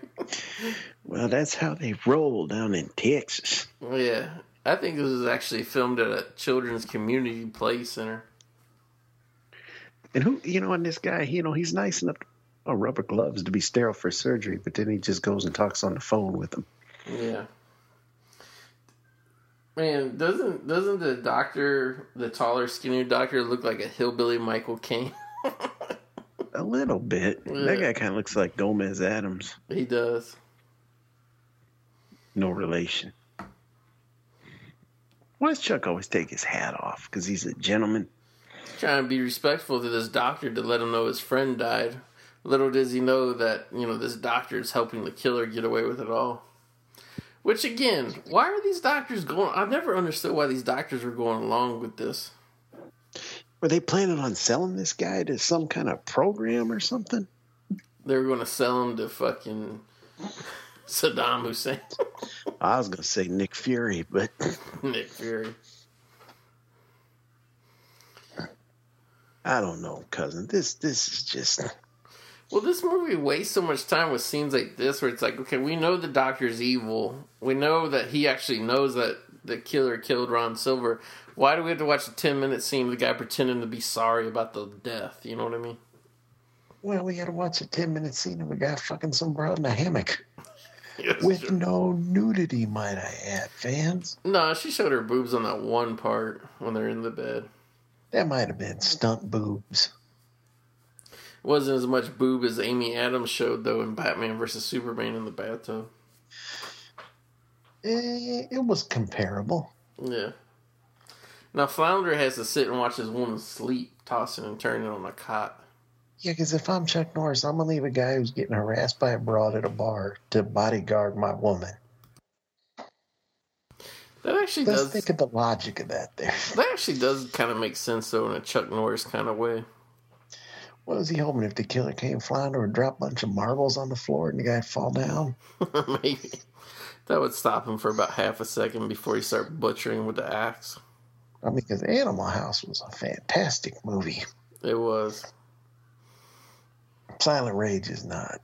Well, that's how they roll down in Texas. Yeah, I think this was actually filmed at a children's community play center. And who, you know, and this guy, you know, he's nice enough, oh, rubber gloves to be sterile for surgery, but then he just goes and talks on the phone with them. Yeah. Man, doesn't doesn't the doctor, the taller, skinnier doctor, look like a hillbilly Michael Caine? A little bit. Yeah. That guy kind of looks like Gomez Addams. he does. No relation. Why does Chuck always take his hat off? Because he's a gentleman. He's trying to be respectful to this doctor to let him know his friend died. Little does he know that, you know, this doctor is helping the killer get away with it all. Which, again, why are these doctors going? I've never understood why these doctors were going along with this. Were they planning on selling this guy to some kind of program or something? They were going to sell him to fucking Saddam Hussein, I was going to say Nick Fury, but Nick Fury. I don't know, cousin. This this is just Well, this movie wastes so much time with scenes like this where it's like, okay, we know the doctor's evil. We know that he actually knows that the killer killed Ron Silver. Why do we have to watch a 10 minute scene of the guy pretending to be sorry about the death? You know what I mean? well, we got to watch a ten minute scene of a guy fucking some broad in a hammock Yes, with sure. no nudity, might I add, fans. No, she showed her boobs on that one part when they're in the bed. That might have been stunt boobs. Wasn't as much boob as Amy Adams showed, though, in Batman vs. Superman in the bathtub. Eh, it was comparable. Yeah. Now, Flounder has to sit and watch his woman sleep, tossing and turning on a cot. Yeah, because if I'm Chuck Norris, I'm gonna leave a guy who's getting harassed by a broad at a bar to bodyguard my woman. That actually Let's does. think of the logic of that. There, That actually does kind of make sense, though, in a Chuck Norris kind of way. What was he hoping if the killer came flying or drop a bunch of marbles on the floor and the guy'd fall down? Maybe that would stop him for about half a second before he start butchering with the axe. I mean, because Animal House was a fantastic movie. It was. Silent Rage is not.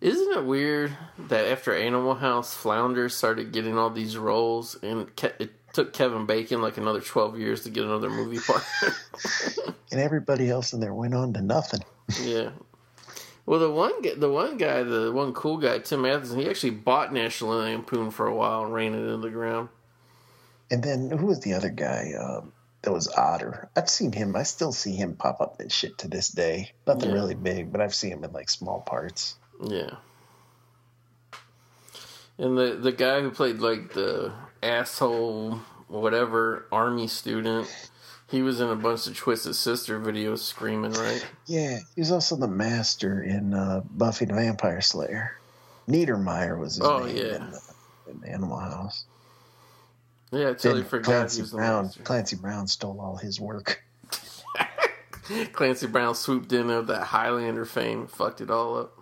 Isn't it weird that after Animal House, Flounder started getting all these roles, and Ke- it took Kevin Bacon like another twelve years to get another movie part. And everybody else in there went on to nothing. yeah. Well, the one guy, the one guy, the one cool guy, Tim Matheson, he actually bought National Lampoon for a while and ran it into the ground. And then who was the other guy? Um, that was Otter. I've seen him. I still see him pop up in shit to this day. Nothing Yeah. really big, but I've seen him in like small parts. Yeah. And the the guy who played like the asshole whatever army student, he was in a bunch of Twisted Sister videos screaming, right? Yeah, he was also the master in uh, Buffy the Vampire Slayer. Niedermeyer was his Oh, name yeah. in, uh, in Animal House. Yeah, I totally Then forgot Clancy he was the Brown. master. Clancy Brown stole all his work. Clancy Brown swooped in of that Highlander fame, fucked it all up.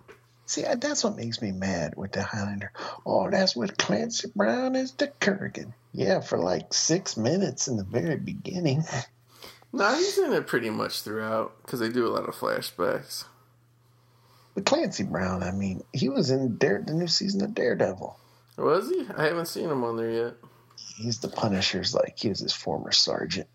See, that's what makes me mad with the Highlander. Oh, that's what Clancy Brown is to Kurgan. Yeah, for like six minutes in the very beginning. Nah, he's in it pretty much throughout because they do a lot of flashbacks. But Clancy Brown, I mean, he was in Dare, the new season of Daredevil. Was he? I haven't seen him on there yet. He's the Punisher's like he was his former sergeant.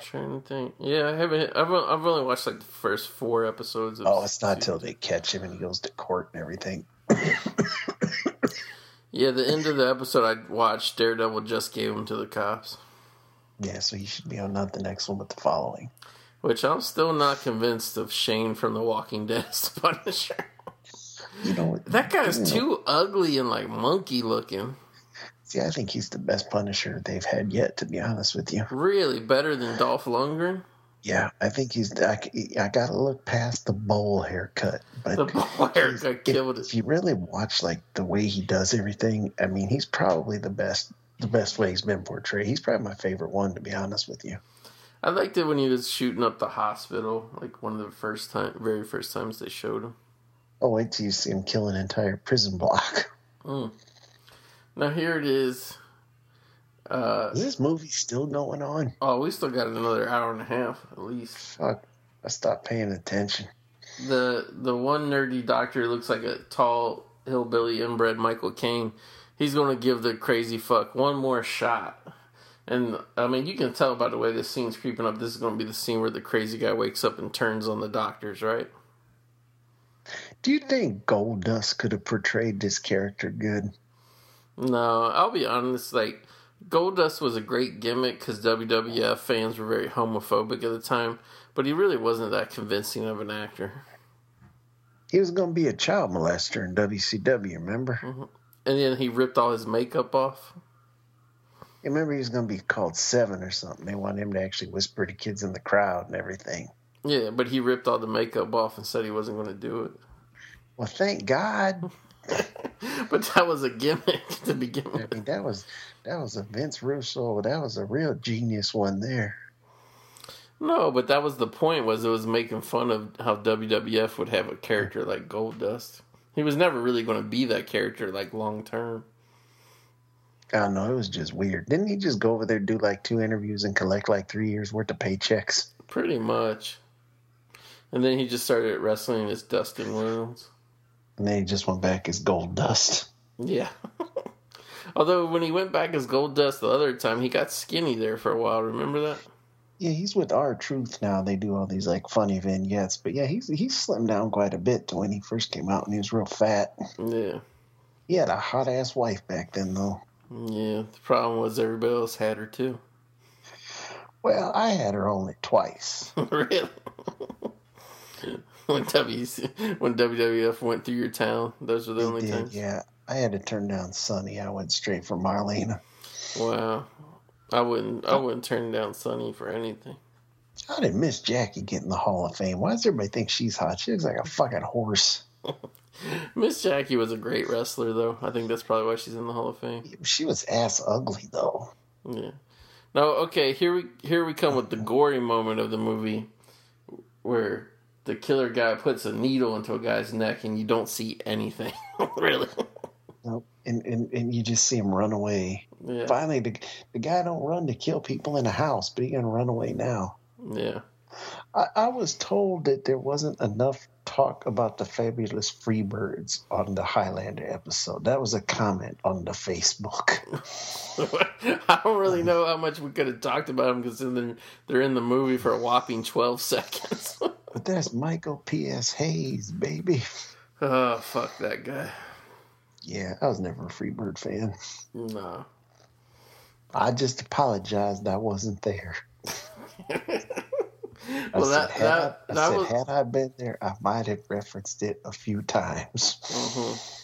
Trying to think. Yeah, I haven't. I've I've only watched like the first four episodes. of Oh, it's not till they catch him and he goes to court and everything. Yeah, the end of the episode I watched, Daredevil just gave him to the cops, Yeah, so he should be on not the next one, but the following. which I'm still not convinced of Shane from The Walking Dead as the Punisher. You know, That guy's you know, too ugly and like monkey looking. See, I think he's the best Punisher they've had yet. To be honest with you, Really better than Dolph Lundgren. Yeah, I think he's. I, I got to look past the bowl haircut, but The bowl haircut if, killed if it. you really watch like the way he does everything, I mean, he's probably the best. The best way he's been portrayed. He's probably my favorite one, to be honest with you. I liked it when he was shooting up the hospital, like one of the first time, very first times they showed him. Oh, wait till you see him kill an entire prison block. Mm. Now here it is. Uh, Is this movie still going on? oh, we still got another hour and a half at least. Fuck, I stopped paying attention. The the one nerdy doctor looks like a tall hillbilly inbred Michael Caine. He's going to give the crazy fuck one more shot. And I mean, you can tell by the way this scene's creeping up. This is going to be the scene where the crazy guy wakes up and turns on the doctors, right? Do you think Goldust could have portrayed this character good? No, I'll be honest. Like, Goldust was a great gimmick because WWF fans were very homophobic at the time, but he really wasn't that convincing of an actor. He was going to be a child molester in WCW, remember? Mm-hmm. And then he ripped all his makeup off. Remember he was going to be called Seven or something. They wanted him to actually whisper to kids in the crowd and everything. Yeah, but he ripped all the makeup off and said he wasn't going to do it. Well, thank God. But that was a gimmick to begin I with. mean, that was that was a Vince Russo. That was a real genius one there. No, but that was the point. Was it was making fun of how WWF would have a character like Goldust. He was never really going to be that character like long term. I don't know. It was just weird. Didn't he just go over there do like two interviews and collect like three years worth of paychecks? Pretty much. And then he just started wrestling as Dustin Williams. And then he just went back as Goldust. Yeah. Although when he went back as Goldust the other time, he got skinny there for a while. Remember that? Yeah, he's with R-Truth now. They do all these like funny vignettes, but yeah, he's he's slimmed down quite a bit to when he first came out and he was real fat. Yeah. He had a hot ass wife back then though. Yeah. The problem was everybody else had her too. Well, I had her only twice. really? when WC, when WWF went through your town, those were the He only did, times. yeah. I had to turn down Sunny. I went straight for Marlena. Wow. I wouldn't. I wouldn't turn down Sunny for anything. I didn't miss Jackie getting the Hall of Fame. Why does everybody think she's hot? She looks like a fucking horse. Miss Jackie was a great wrestler, though. I think that's probably why she's in the Hall of Fame. She was ass ugly though. Yeah. Now, okay, here we here we come with the gory moment of the movie, where the killer guy puts a needle into a guy's neck and you don't see anything. really? Nope. And, and and you just see him run away. Yeah. Finally, the, the guy don't run to kill people in a house, but he gonna run away now. Yeah. I, I was told that there wasn't enough talk about the fabulous Freebirds on the Highlander episode. That was a comment on the Facebook. I don't really know how much we could have talked about them because they're, they're in the movie for a whopping 12 seconds. But that's Michael P.S. Hayes, baby. oh, fuck that guy. Yeah, I was never a Freebird fan. No. I just apologized I wasn't there. I Well, said, that, had, that, I, I that said was. had I been there, I might have referenced it a few times. Mhm.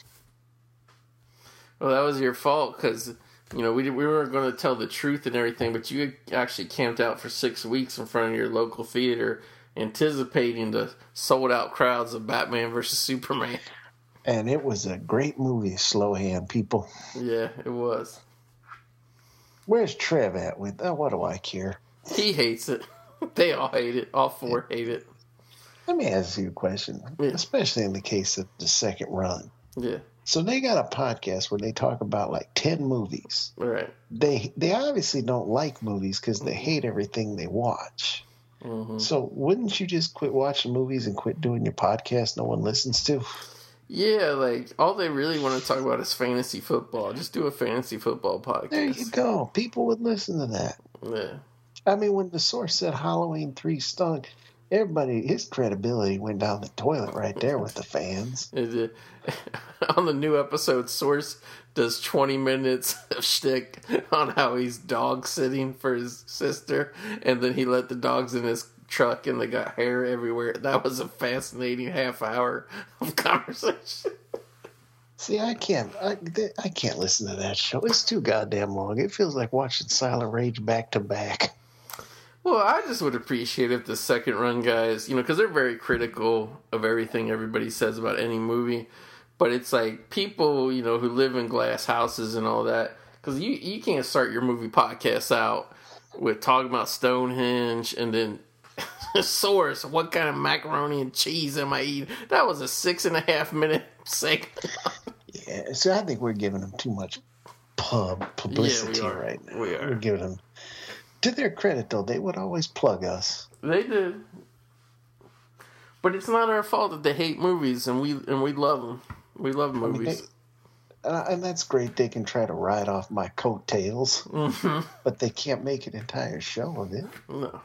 Well, that was your fault because you know we we weren't going to tell the truth and everything, but you actually camped out for six weeks in front of your local theater, anticipating the sold out crowds of Batman versus Superman. And it was a great movie, Slowhand people. Yeah, it was. Where's Trev at with that? What do I care? He hates it. They all hate it. All four hate it. Let me ask you a question, Yeah. especially in the case of the second run. Yeah, So they got a podcast where they talk about like ten movies. right. They they obviously don't like movies because they hate everything they watch. Hmm So wouldn't you just quit watching movies and quit doing your podcast no one listens to? Yeah, like all they really want to talk about is fantasy football. Just do a fantasy football podcast. There you go. People would listen to that. Yeah. I mean, when the source said Halloween three stunk, everybody his credibility went down the toilet right there with the fans. On the new episode, Source does 20 minutes of shtick on how he's dog sitting for his sister, and then he let the dogs in his truck and they got hair everywhere. That was a fascinating half hour of conversation. See, I can't, I, th- I can't listen to that show. It's too goddamn long. It feels like watching Silent Rage back to back. Well, I just would appreciate if the second run guys, you know, because they're very critical of everything everybody says about any movie. But it's like people, you know, who live in glass houses and all that. Because you, you can't start your movie podcast out with talking about Stonehenge and then source. What kind of macaroni and cheese am I eating? That was a six and a half minute segment. Yeah, so I think we're giving them too much pub publicity are. right now. We are. We're giving them. To their credit, though, they would always plug us. They did. But it's not our fault that they hate movies and we and we love them. We love mean, movies. they- Uh, and that's great. They can try to ride off my coattails, hmm but they can't make an entire show of it. No.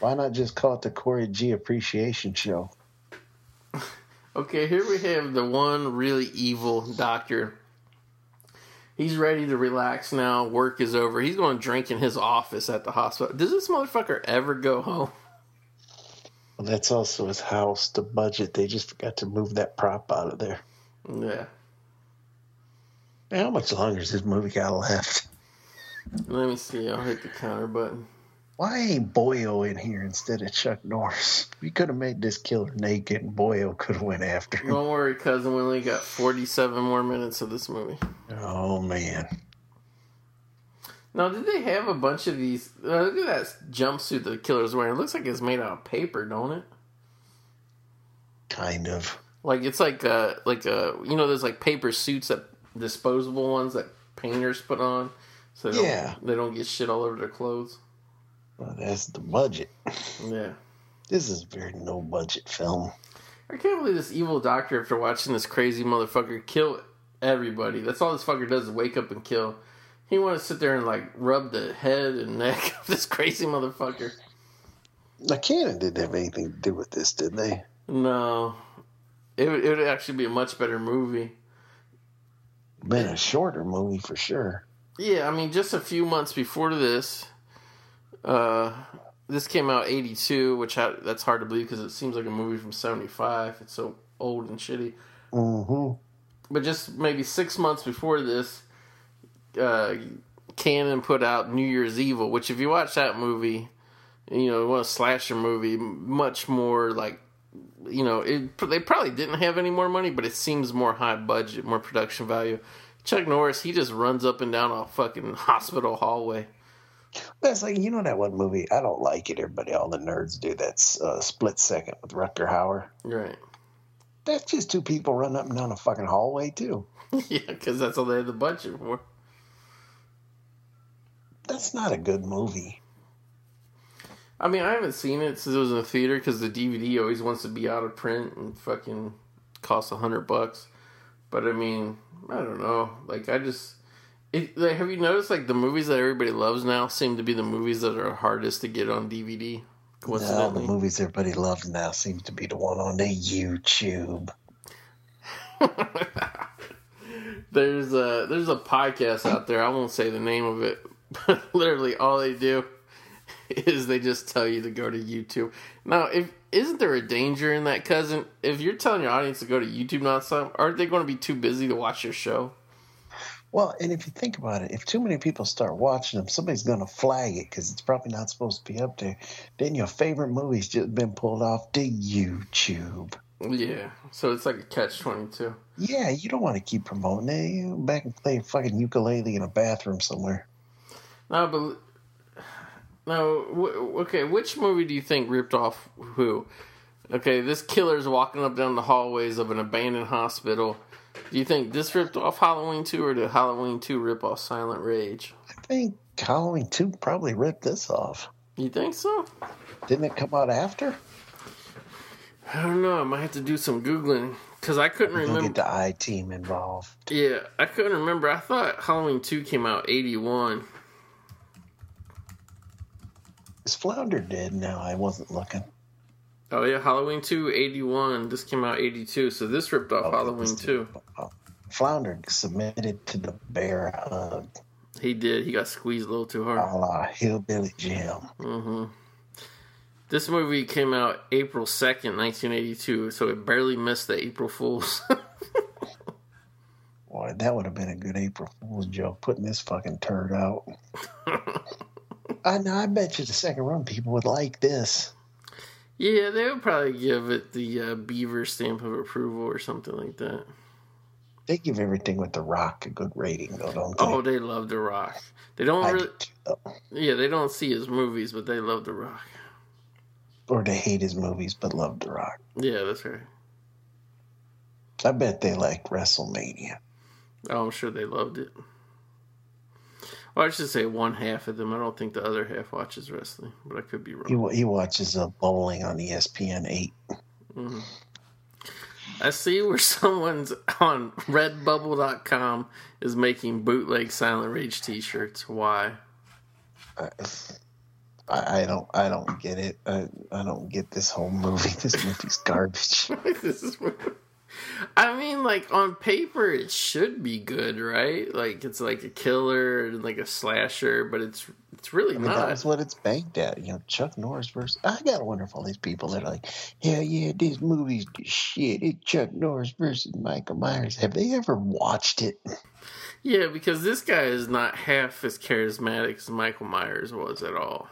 Why not just call it the Corey G Appreciation Show? Okay, here we have the one really evil doctor. He's ready to relax now. Work is over. He's going to drink in his office at the hospital. Does this motherfucker ever go home? Well, that's also his house, the budget. They just forgot to move that prop out of there. Yeah. How much longer has this movie got left? Let me see. I'll hit the counter button. Why ain't Boyle in here instead of Chuck Norris? We could have made this killer naked, and Boyo could have went after him. Don't worry, cousin. We only got 47 more minutes of this movie. Oh man, Now, did they have a bunch of these? Uh, look at that jumpsuit the killer's wearing. It looks like it's made out of paper, don't it? kind of. Like it's like uh like uh you know those like paper suits that disposable ones that painters put on, so they don't, Yeah. they don't get shit all over their clothes. Well, that's the budget. Yeah, This is a very no budget film. I can't believe this evil doctor after watching this crazy motherfucker kill everybody. That's all this fucker does is wake up and kill. He want to sit there and like rub the head and neck of this crazy motherfucker. Now, Cannon didn't have anything to do with this, did they? No, it would, it would actually be a much better movie. Been a shorter movie for sure. Yeah, I mean, just a few months before this, uh, this came out '82, which I, that's hard to believe because it seems like a movie from '75. It's so old and shitty. Mm-hmm. But just maybe six months before this, uh, Cannon put out New Year's Evil, which if you watch that movie, you know, it was a slasher movie, much more like, you know, it, they probably didn't have any more money, but it seems more high budget, more production value. Chuck Norris, he just runs up and down a fucking hospital hallway. That's like you know that one movie. I don't like it. Everybody, all the nerds do. That's uh, Split Second with Rutger Hauer. Right. That's just two people running up and down a fucking hallway too. yeah, because that's all they had the budget for. That's not a good movie. I mean, I haven't seen it since it was in the theater because the DVD always wants to be out of print and fucking costs a hundred bucks. But I mean, I don't know. Like, I just, it, like, have you noticed like the movies that everybody loves now seem to be the movies that are hardest to get on DVD? Now, the movies everybody loves now seems to be the one on the YouTube. there's a there's a podcast out there. I won't say the name of it, but literally all they do is they just tell you to go to YouTube. Now, if isn't there a danger in that, cousin? If you're telling your audience to go to YouTube nonstop, aren't they going to be too busy to watch your show? Well, and if you think about it, if too many people start watching them, somebody's going to flag it because it's probably not supposed to be up there. Then your favorite movie's just been pulled off to YouTube. Yeah, so it's like a catch twenty two. Yeah, you don't want to keep promoting it. You back and play fucking ukulele in a bathroom somewhere. No, but no. W- okay, which movie do you think ripped off who? Okay, this killer's walking up down the hallways of an abandoned hospital. Do you think this ripped off Halloween 2 or did Halloween 2 rip off Silent Rage? I think Halloween 2 probably ripped this off. You think so? Didn't it come out after? I don't know. I might have to do some Googling because I couldn't We'll remember. get the I team involved. Yeah, I couldn't remember. I thought Halloween 2 came out 81. Is Flounder dead now? I wasn't looking. Oh, yeah, Halloween 2, 81. This came out 82. So this ripped off Okay, Halloween 2. Oh, Flounder submitted to the bear hug He did. He got squeezed a little too hard. a la Hillbilly Jim. hmm This movie came out April 2nd, 1982, so it barely missed the April Fool's. Boy, that would have been a good April Fool's joke, putting this fucking turd out. I know. I bet you the second run people would like this. Yeah, they would probably give it the uh, Beaver stamp of approval or something like that. They give everything with The Rock a good rating, though, don't they? Oh, they love The Rock. They don't I really, do yeah, they don't see his movies, but they love The Rock. Or they hate his movies but love The Rock. Yeah, that's right. I bet they like WrestleMania. Oh, I'm sure they loved it. Well, I should say one half of them. I don't think the other half watches wrestling, but I could be wrong. He, he watches uh, bowling on ESPN 8. Mhm. I see where someone's on Redbubble.com is making bootleg Silent Rage T-shirts. Why? I, I I don't I don't get it. I, I don't get this whole movie. This movie's garbage. this is. I mean, like on paper, it should be good, right? Like it's like a killer and like a slasher, but it's it's really I mean, not. that's what it's banked at. You know, Chuck Norris versus. I gotta wonder if all these people that are like, yeah, yeah, this movie's shit. It's Chuck Norris versus Michael Myers. Have they ever watched it? Yeah, because this guy is not half as charismatic as Michael Myers was at all.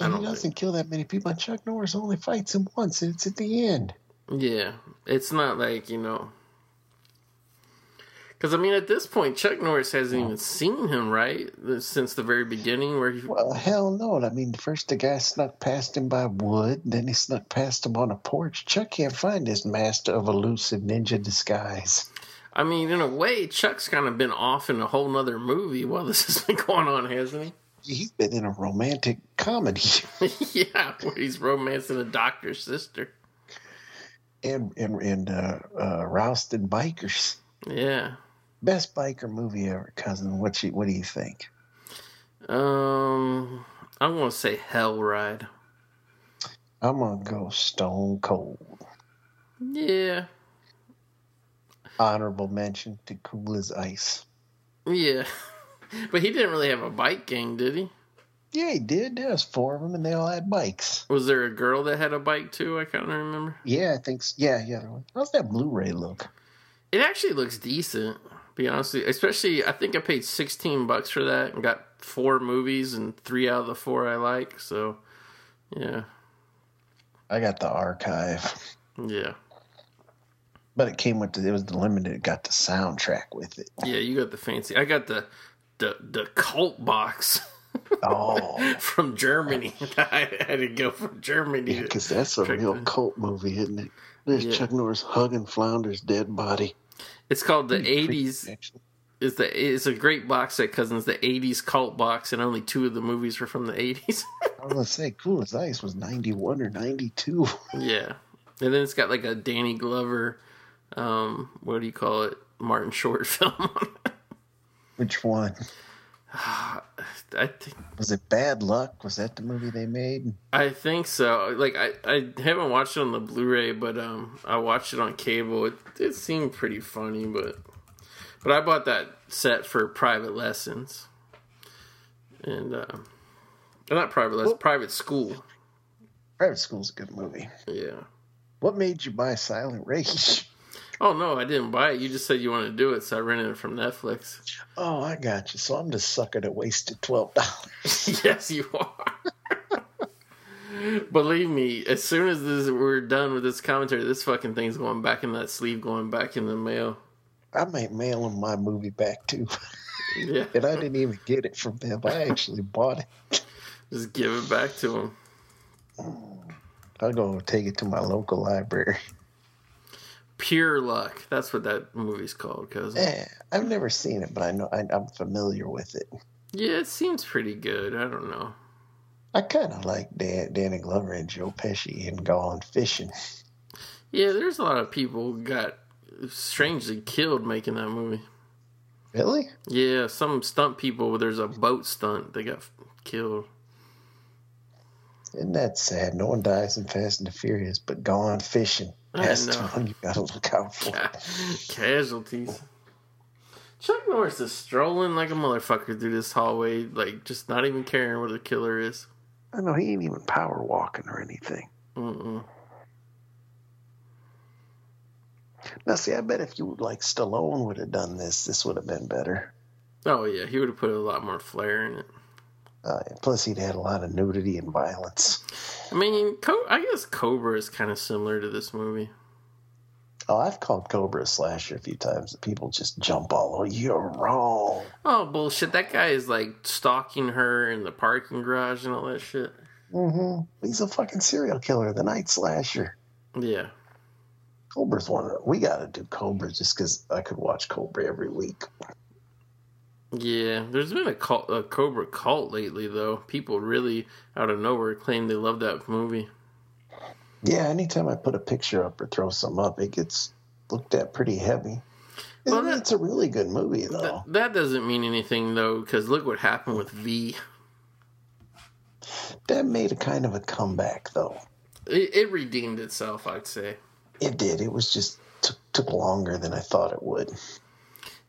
And he doesn't kill that many people. And Chuck Norris only fights him once, and it's at the end. Yeah, it's not like you know. Because I mean, at this point, Chuck Norris hasn't even seen him right since the very beginning, where he. Well, hell no. I mean, first the guy snuck past him by wood, then he snuck past him on a porch. Chuck can't find his master of elusive ninja disguise. I mean, in a way, Chuck's kind of been off in a whole nother movie while this has been going on, hasn't he? he's been in a romantic comedy yeah, where he's romancing a doctor's sister. And and, and uh, uh, Rousted Bikers. Yeah. Best biker movie ever, cousin. What you what do you think? Um, I'm gonna say Hell Ride. I'm gonna go Stone Cold. Yeah, Honorable mention to Cool as Ice. yeah, but he didn't really have a bike gang, did he? Yeah, he did. There was four of them, and they all had bikes. Was there a girl that had a bike too? I can't remember. Yeah, I think. s Yeah, yeah. How's that Blu-ray look? It actually looks decent. Be honest, especially I think I paid sixteen bucks for that and got four movies and three out of the four I like. So, yeah, I got the archive, yeah, but it came with the, it was the limited. It got the soundtrack with it. yeah. You got the fancy. I got the the the cult box Oh, from Germany. I had to go from Germany. because that's a real cult movie, isn't it? There's Yeah. Chuck Norris hugging Flounder's dead body. It's called the '80s. actually. It's the it's a great box set because it's the '80s cult box, and only two of the movies were from the '80s. I was gonna say, Cool as Ice was ninety one or ninety two. yeah, and then it's got like a Danny Glover, um, what do you call it, Martin Short film. on it. Which one I think was it? Bad Luck? Was that the movie they made? I think so. Like I, I haven't watched it on the Blu-ray, but um, I watched it on cable. It it seemed pretty funny, but but I bought that set for private lessons, and uh, not private lessons, Well- private school. Private School's a good movie. Yeah. What made you buy Silent Rage? Oh no, I didn't buy it. You just said you wanted to do it, so I rented it from Netflix. Oh, I got you. So I'm just sucker that wasted twelve dollars. yes, you are. Believe me, as soon as this, we're done with this commentary, this fucking thing's going back in that sleeve, going back in the mail. I might mail them my movie back too, Yeah, and I didn't even get it from them. I actually bought it. just give it back to him. I'll go take it to my local library. Pure luck. That's what that movie's called. Cause Eh, I've never seen it, but I know I, I'm familiar with it. yeah, it seems pretty good. I don't know. I kind of like Dan, Danny Glover and Joe Pesci in Gone Fishing. Yeah, there's a lot of people who got strangely killed making that movie. Really? Yeah, some stunt people. There's a boat stunt. They got killed. Isn't that sad? No one dies in Fast and the Furious, but Gone Fishing. That's the one you gotta look out for. Casualties. Chuck Norris is strolling like a motherfucker through this hallway, like just not even caring what a killer is. I know he ain't even power walking or anything. Mm-mm. Now, see, I bet if you like Stallone would have done this, this would have been better. Oh yeah, he would have put a lot more flair in it. Uh, plus, he'd had a lot of nudity and violence. I mean, Co- I guess Cobra is kind of similar to this movie. Oh, I've called Cobra a slasher a few times. People just jump all over. You're wrong. Oh bullshit! That guy is like stalking her in the parking garage and all that shit. Mm-hmm. He's a fucking serial killer, the night slasher. Yeah. Cobra's one. Of, we got to do Cobra just because I could watch Cobra every week. Yeah, there's been a, cult, a Cobra cult lately, though. People really, out of nowhere, claim they love that movie. Yeah, anytime I put a picture up or throw some up, it gets looked at pretty heavy. Well, that- it's a really good movie, though. That, that doesn't mean anything, though, because look what happened with V. that made a kind of a comeback, though. It, it redeemed itself, I'd say. It did. It was just took, took longer than I thought it would.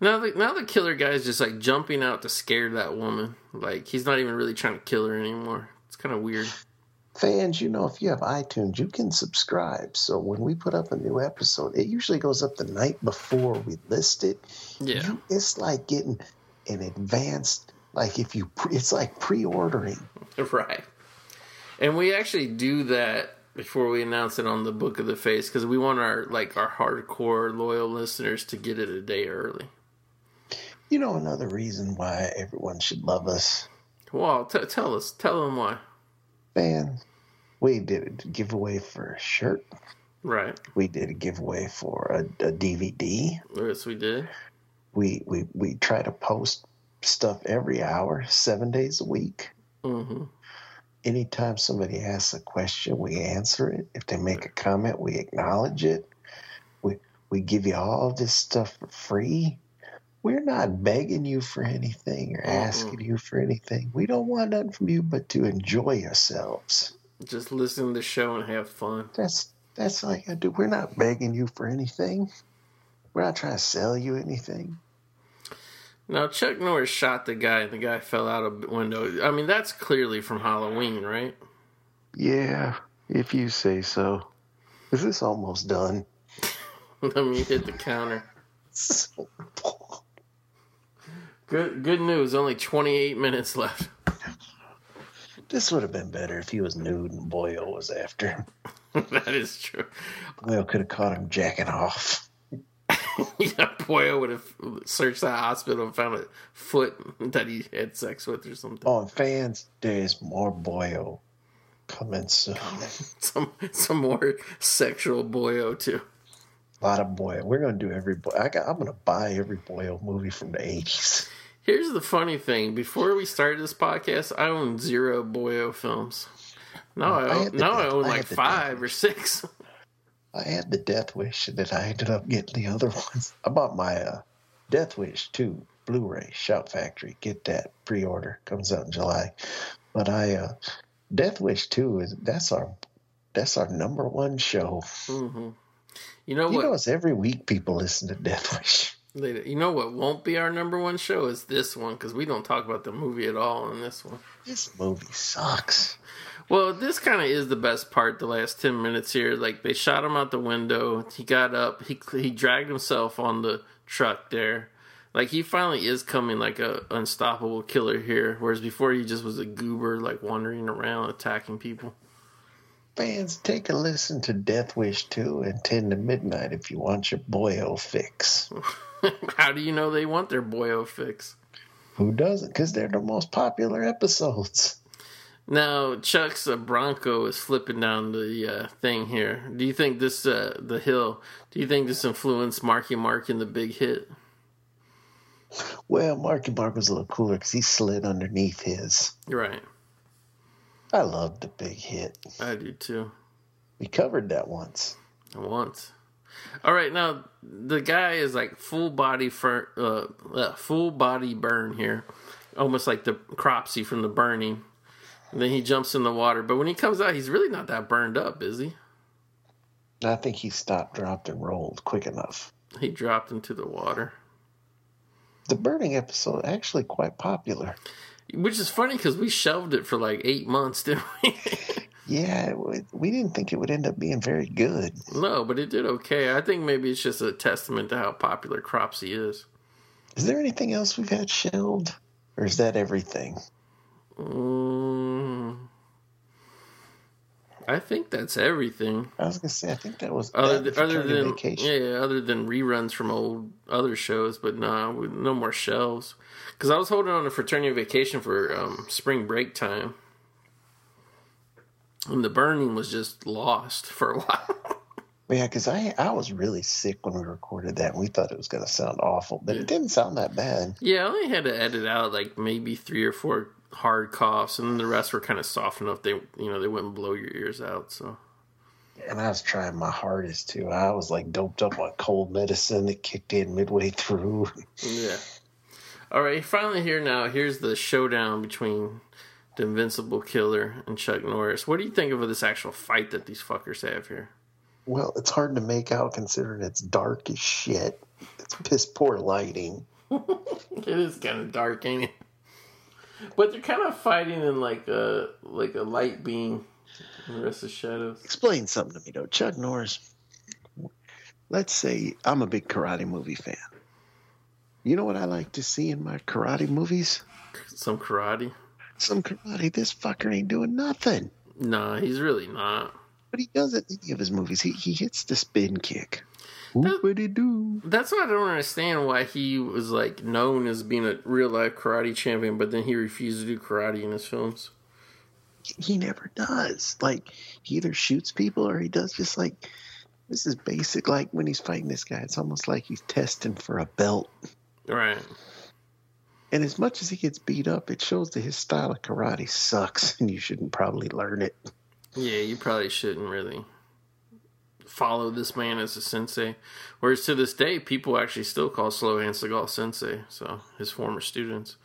Now the now the killer guy is just like jumping out to scare that woman. Like he's not even really trying to kill her anymore. It's kind of weird. Fans, you know, if you have iTunes, you can subscribe. So when we put up a new episode, it usually goes up the night before we list it. Yeah. You, it's like getting an advanced, like if you, pre, it's like pre-ordering. Right. And we actually do that before we announce it on the Book of the Face because we want our like our hardcore loyal listeners to get it a day early. You know, another reason why everyone should love us, Well, t- tell us, tell them why. man. We did a giveaway for a shirt. Right. We did a giveaway for a, a DVD. Yes, we did. We we we try to post stuff every hour, seven days a week. hmm anytime somebody asks a question, we answer it. If they make a comment, we acknowledge it. We we give you all this stuff for free. We're not begging you for anything or asking you for anything. We don't want nothing from you but to enjoy yourselves. Just listen to the show and have fun. That's that's all you gotta do. We're not begging you for anything. We're not trying to sell you anything. Now, Chuck Norris shot the guy, and the guy fell out of the window. I mean, that's clearly from Halloween, right? Yeah, if you say so. Is this almost done? Let me hit the counter. Good, good news. Only 28 minutes left. This would have been better if he was nude and Boyle was after him. that is true. Boyle could have caught him jacking off. yeah, Boyle would have searched that hospital and found a foot that he had sex with or something. Oh, fans, there's more Boyle coming soon. Some some more sexual Boyo too. Of Boyle. We're gonna do every. Boy- I got, I'm gonna buy every Boyle movie from the '80s. Here's the funny thing: before we started this podcast, I owned zero Boyo films. Now I, I own, the I own I like five or six. I had the Death Wish, and then I ended up getting the other ones. I bought my uh, Death Wish 2 Blu-ray Shout Factory. Get that pre-order. Comes out in July. But I uh, Death Wish 2 is that's our that's our number one show. hmm You know You what? know, it's every week people listen to Death Wish. You know what won't be our number one show is this one because we don't talk about the movie at all in this one. This movie sucks. Well, this kind of is the best part. The last ten minutes here, like they shot him out the window. He got up. He he dragged himself on the truck there. Like he finally is coming like a unstoppable killer here. Whereas before he just was a goober, like wandering around attacking people. Fans, take a listen to Death Wish 2 and 10 to midnight if you want your boyo fix. How do you know they want their boyo fix? Who doesn't? Because they're the most popular episodes. Now Chuck's uh, Bronco is flipping down the uh, thing here. Do you think this uh, the hill? Do you think this influenced Marky Mark in the big hit? Well, Marky Mark was a little cooler because he slid underneath his. Right, I love the big hit. I do too. We covered that once. Once. All right, now the guy is like full body for uh, uh, full body burn here, almost like the Cropsy from the burning. And then he jumps in the water, but when he comes out, he's really not that burned up, is he? I think he stopped, dropped, and rolled quick enough. He dropped into the water, The burning episode actually quite popular. Which is funny because we shelved it for like eight months, didn't we? Yeah, it we didn't think it would end up being very good. no, but it did okay. I think maybe it's just a testament to how popular Cropsy is. Is there anything else we've had shelved? Or is that everything? Mm, I think that's everything. I was gonna say, I think that was Other, that other than vacation. yeah, yeah, other than reruns from old other shows, but nah, no more shelves. Because I was holding on to Fraternity Vacation for um, spring break time, and the burning was just lost for a while. Yeah, because I I was really sick when we recorded that. and We thought it was gonna sound awful, but it didn't sound that bad. yeah, I only had to edit out like maybe three or four hard coughs, and then the rest were kind of soft enough they you know they wouldn't blow your ears out. So And I was trying my hardest too. I was like doped up on cold medicine that kicked in midway through. yeah. All right, finally here now. Here's the showdown between the Invincible Killer and Chuck Norris. What do you think of this actual fight that these fuckers have here? Well, it's hard to make out considering it's dark as shit. It's piss poor lighting. It is kind of dark, ain't it? But they're kind of fighting in like a like a light beam, and the rest is shadows. Explain something to me though, Chuck Norris. Let's say I'm a big karate movie fan. You know what I like to see in my karate movies? Some karate. Some karate. This fucker ain't doing nothing. Nah, he's really not. But he does it in any of his movies. He he hits the spin kick. What he? That's what I don't understand. Why he was like known as being a real life karate champion, but then he refused to do karate in his films. He never does. Like he either shoots people or he does just like this is basic. Like when he's fighting this guy, it's almost like he's testing for a belt. Right. And as much as he gets beat up, it shows that his style of karate sucks, and you shouldn't probably learn it. Yeah, you probably shouldn't really follow this man as a sensei. Whereas to this day, people actually still call Slohan Seagal sensei. So his former students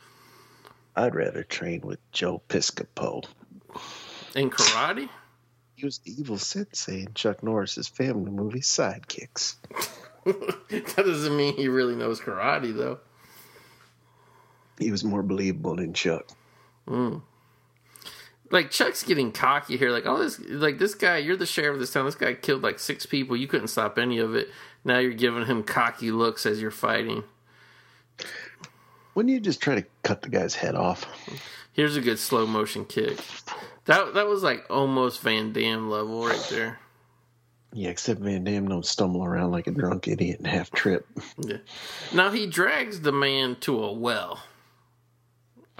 I'd rather train with Joe Piscopo. in karate. He was the evil sensei in Chuck Norris's family movie Sidekicks. that doesn't mean he really knows karate, though. He was more believable than Chuck. Hmm. Like Chuck's getting cocky here. Like, oh, this, like this guy, you're the sheriff of this town. This guy killed like six people. You couldn't stop any of it. Now you're giving him cocky looks as you're fighting. Wouldn't you just try to cut the guy's head off? Here's a good slow motion kick. That that was like almost Van Damme level right there. Yeah, except Van Damme don't stumble around like a drunk idiot and half trip. Yeah. Now he drags the man to a well.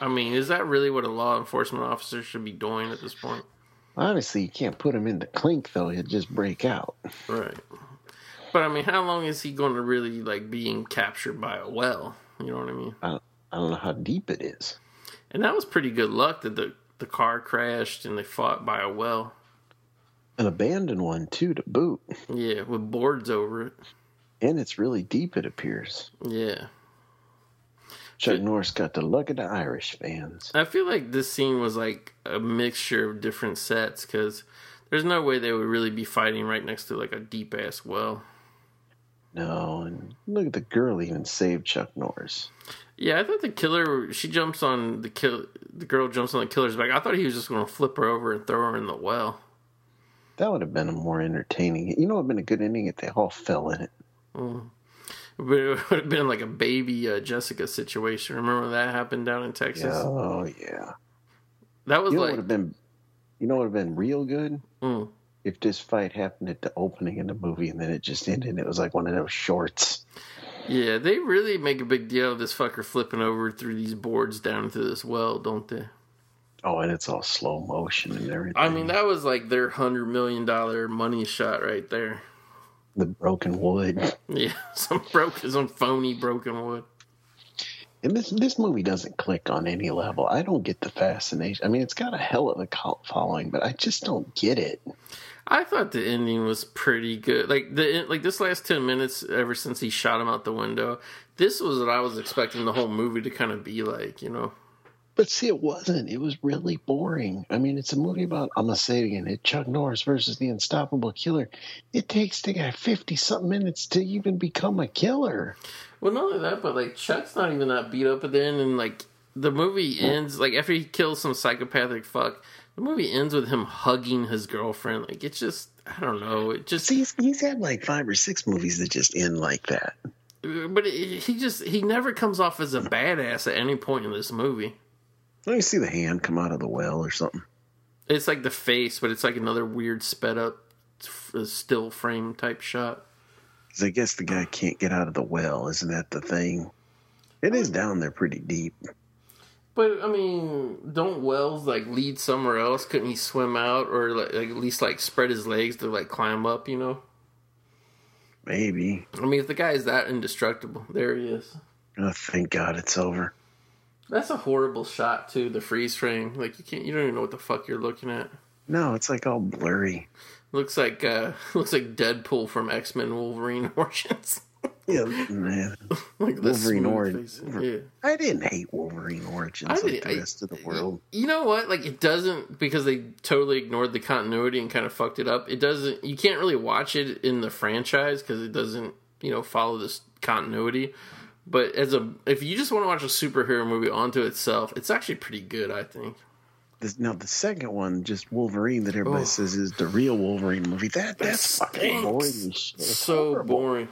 I mean, is that really what a law enforcement officer should be doing at this point? Honestly, you can't put him in the clink though; he'd just break out. Right. But I mean, how long is he going to really like being captured by a well? You know what I mean? I, I don't know how deep it is. And that was pretty good luck that the the car crashed and they fought by a well. An abandoned one too, to boot, Yeah, with boards over it. and it's really deep. It appears. Yeah. Chuck Norris got the luck of the Irish fans. I feel like this scene was like a mixture of different sets because there's no way they would really be fighting right next to like a deep ass well. No, and look at the girl even saved Chuck Norris. Yeah, I thought the killer. She jumps on the kill. The girl jumps on the killer's back. I thought he was just going to flip her over and throw her in the well. That would have been a more entertaining. You know, it would have been a good ending if they all fell in it. But it would have been like a baby uh, Jessica situation. Remember when that happened down in Texas? Oh yeah. That was You know like would have been? You know what would have been real good mm, if this fight happened at the opening of the movie and then it just ended. It was like one of those shorts. yeah. They really make a big deal of this fucker flipping over through these boards down into this well, don't they? Oh, and it's all slow motion and everything. I mean, that was like their hundred million dollar money shot right there. The broken wood. Yeah, some broken, some phony broken wood. And this this movie doesn't click on any level. I don't get the fascination. I mean, it's got a hell of a cult following, but I just don't get it. I thought the ending was pretty good. Like the like this last ten minutes, ever since he shot him out the window, this was what I was expecting the whole movie to kind of be like. You know, But see, it wasn't. It was really boring. I mean, it's a movie about, I'm going to say it again, it's Chuck Norris versus the Unstoppable Killer. It takes the guy 50 something minutes to even become a killer. well, not only that, but like Chuck's not even that beat up at the end, and like the movie ends like after he kills some psychopathic fuck. The movie ends with him hugging his girlfriend. Like it's just, I don't know. It just See, he's, he's had like five or six movies that just end like that. But it, he just he never comes off as a badass at any point in this movie. Don't you see the hand come out of the well or something? It's like the face, but it's like another weird sped up uh, still frame type shot. I guess the guy can't get out of the well. Isn't that the thing? It is down there pretty deep. But I mean, don't wells like lead somewhere else? Couldn't he swim out or like at least like spread his legs to like climb up? You know. Maybe. I mean, if the guy is that indestructible, there he is. Oh, thank God it's over. That's a horrible shot too. The freeze frame, like you can't, you don't even know what the fuck you're looking at. No, it's like all blurry. Looks like uh looks like Deadpool from X Men Wolverine Origins. Yeah, man. like Wolverine Origins. Yeah. I didn't hate Wolverine Origins I like the I- rest of the world. You know what? Like it doesn't because they totally ignored the continuity and kind of fucked it up. It doesn't. You can't really watch it in the franchise because it doesn't. You know, follow this continuity. But as a, if you just want to watch a superhero movie onto itself, it's actually pretty good. I think. This, now the second one, just Wolverine, that everybody Oh. says is the real Wolverine movie. That that's That fucking boring. So horrible. boring.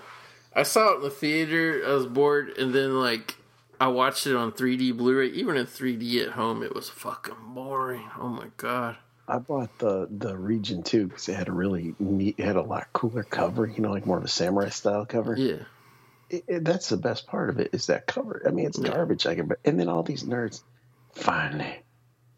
I saw it in the theater. I was bored, and then like I watched it on 3D Blu-ray. Even in 3D at home, it was fucking boring. Oh my god. I bought the the Region Two because it had a really neat, it had a lot cooler cover. You know, like more of a samurai style cover. Yeah. It- it- that's the best part of it is that cover. I mean, it's garbage. I can, but and then all these nerds finally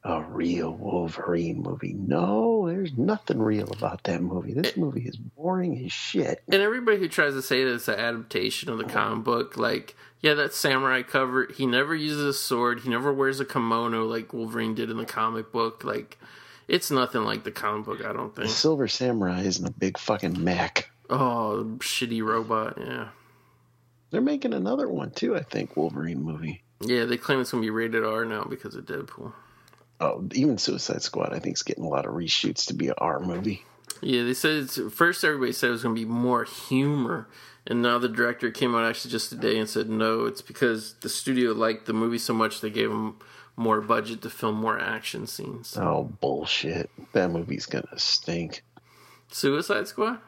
a real Wolverine movie. No, there's nothing real about that movie. This eh. movie is boring as shit. And everybody who tries to say that it's an adaptation of the mm-hmm. comic book, like, yeah, that samurai cover, he never uses a sword, he never wears a kimono like Wolverine did in the comic book. Like, it's nothing like the comic book, I don't The think. Silver Samurai isn't a big fucking Mac. Oh, shitty robot, yeah. They're making another one too. I think Wolverine movie. Yeah, they claim it's going to be rated R now because of Deadpool. Oh, even Suicide Squad. I think is getting a lot of reshoots to be an R movie. Yeah, they said it's, first everybody said it was going to be more humor, and now the director came out actually just today and said no, it's because the studio liked the movie so much they gave him more budget to film more action scenes. Oh bullshit! That movie's gonna stink. Suicide Squad?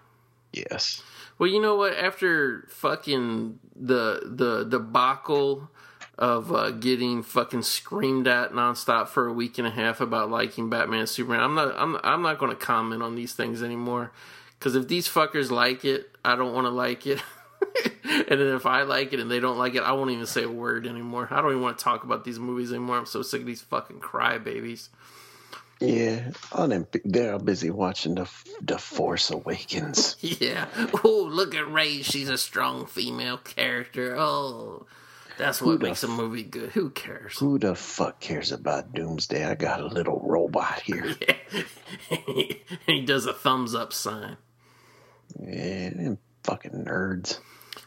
Yes. Well, you know what? After fucking the the debacle of uh, getting fucking screamed at nonstop for a week and a half about liking Batman Superman, I'm not I'm I'm not going to comment on these things anymore. Because if these fuckers like it, I don't want to like it. and then if I like it and they don't like it, I won't even say a word anymore. I don't even want to talk about these movies anymore. I'm so sick of these fucking crybabies. Yeah. Oh, them, they're all busy watching the the Force Awakens. Yeah. Oh, look at Rey. She's a strong female character. Oh, that's what Who makes a movie good. Who cares? Who the fuck cares about Doomsday? I got a little robot here. and he does a thumbs up sign. Yeah, them fucking nerds.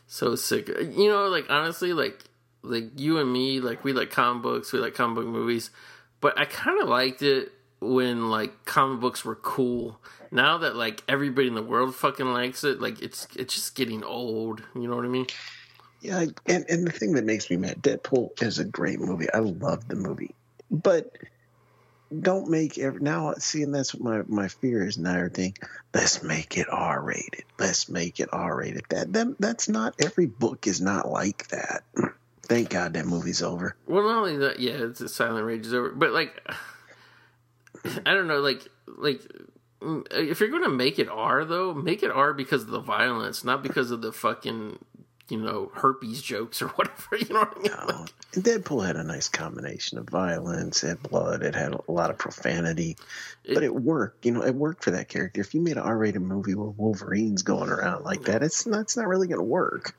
So sick. You know, like honestly, like like you and me, like we like comic books, we like comic book movies, but I kind of liked it when like comic books were cool. Now that like everybody in the world fucking likes it, like it's it's just getting old. You know what I mean? Yeah, and and the thing that makes me mad, Deadpool is a great movie. I love the movie, but don't make every now. See, and that's what my my fear is now. Everything. Let's make it R rated. Let's make it R rated. That that that's not every book is not like that. Thank God that movie's over. Well, not only that, yeah, it's a Silent Rage is over, but like, I don't know, like, like if you're gonna make it R though, make it R because of the violence, not because of the fucking, you know, herpes jokes or whatever. You know what I mean? And Deadpool had a nice combination of violence, it had blood, it had a lot of profanity, but it worked. You know, it worked for that character. If you made an R-rated movie where Wolverine's going around like that, it's not, it's not really going to work.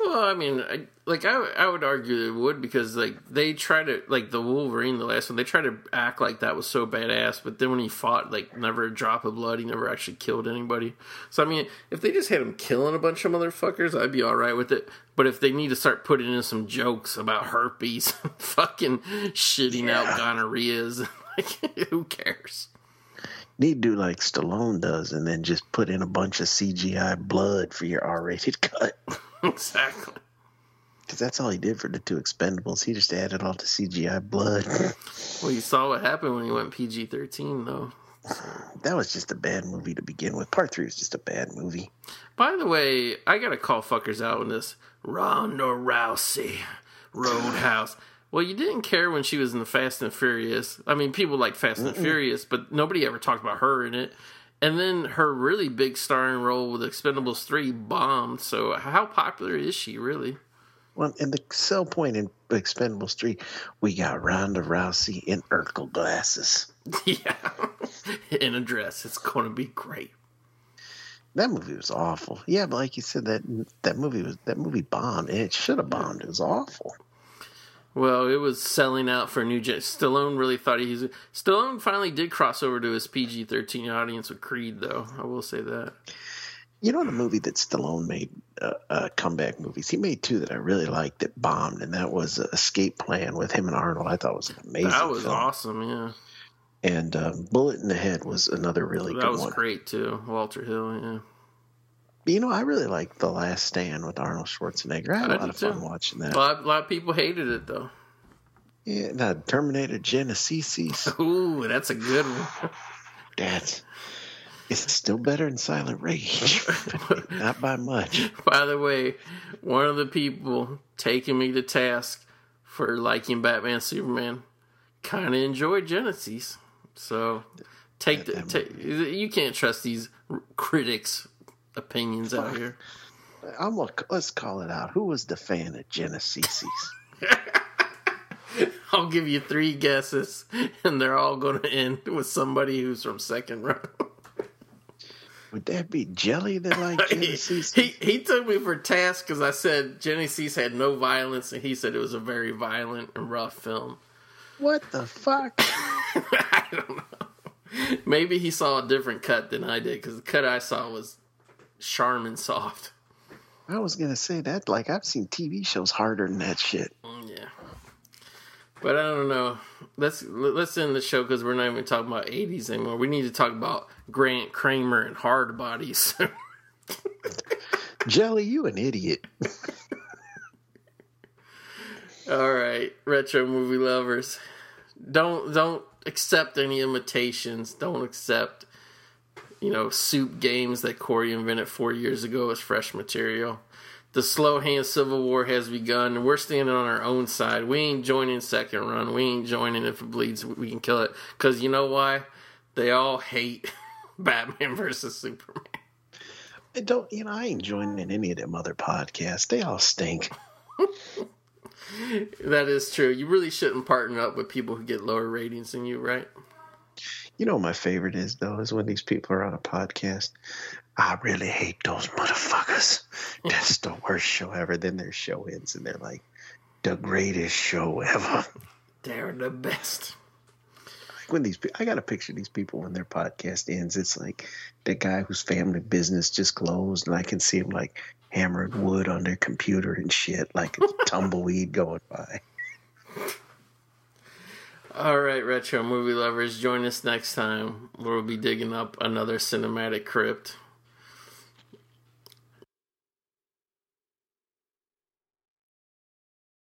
Well, I mean, I, like I, I would argue it would because like they try to like the Wolverine, the last one, they try to act like that was so badass, but then when he fought, like never a drop of blood, he never actually killed anybody. So I mean, if they just had him killing a bunch of motherfuckers, I'd be all right with it. But if they need to start putting in some jokes about herpes, fucking shitting out gonorrheas, like who cares? Need to do like Stallone does, and then just put in a bunch of CGI blood for your R-rated cut. exactly. Because that's all he did for the two Expendables. He just added all the CGI blood. Well, you saw what happened when he went PG thirteen, though. that was just a bad movie to begin with. Part three was just a bad movie. By the way, I gotta call fuckers out on this. Ronda Rousey, Roadhouse. Well, you didn't care when she was in the Fast and Furious. I mean, people like Fast and Furious, but nobody ever talked about her in it. And then her really big starring role with Expendables 3 bombed. So, how popular is she, really? Well, and the sell point in Expendables 3, we got Ronda Rousey in Urkel glasses. yeah. in a dress. It's going to be great. That movie was awful. Yeah, but like you said, that that movie was that movie bombed. It should have bombed. It was awful. Well, it was selling out for new gen. Stallone really thought he's. Stallone finally did cross over to his PG 13 audience with Creed, though. I will say that. You know the movie that Stallone made, uh, uh, comeback movies. He made two that I really liked that bombed, and that was uh, Escape Plan with him and Arnold. I thought was amazing. That was film. awesome, yeah. And um, Bullet in the Head was another really That good was one. great, too. Walter Hill, yeah. You know, I really liked The Last Stand with Arnold Schwarzenegger. I had a I lot did of fun too. watching A that. lot, a lot of people hated it, though. Yeah, no, Terminator Genisys. Ooh, that's a good one. That's it's still better than Silent Rage, not by much. By the way, one of the people taking me to task for liking Batman Superman kind of enjoyed Genisys. So take the That take, you can't trust these critics' opinions out here. I'm gonna, let's call it out. Who was the fan of Genisys? I'll give you three guesses, and they're all going to end with somebody who's from second row. Would that be Jelly that liked he, Genisys? he he took me for task because I said Genisys had no violence, and he said it was a very violent and rough film. What the fuck? I don't know. Maybe he saw a different cut than I did because the cut I saw was Charmin soft. I was gonna say that. Like I've seen TV shows harder than that shit. Mm, Yeah, but I don't know. Let's let's end the show because we're not even talking about '80s anymore. We need to talk about Grant Cramer and Hardbodies. Jelly, you an idiot. All right, retro movie lovers, don't don't accept any imitations. Don't accept, you know, soup games that Corey invented four years ago as fresh material. The Slowhand civil war has begun, and we're standing on our own side. We ain't joining second run. We ain't joining if it bleeds. We can kill it because you know why? They all hate Batman versus Superman. I don't. You know, I ain't joining any of them other podcasts. They all stink. That is true. You really shouldn't partner up with people who get lower ratings than you, right? You know what my favorite is though is when these people are on a podcast. I really hate those motherfuckers. That's the worst show ever. Then their show ends and they're like, the greatest show ever. They're the best. Like when these, I got to picture these people when their podcast ends. It's like the guy whose family business just closed, and I can see him like hammering wood on their computer and shit, like a tumbleweed going by. All right, retro movie lovers, join us next time where we'll be digging up another cinematic crypt.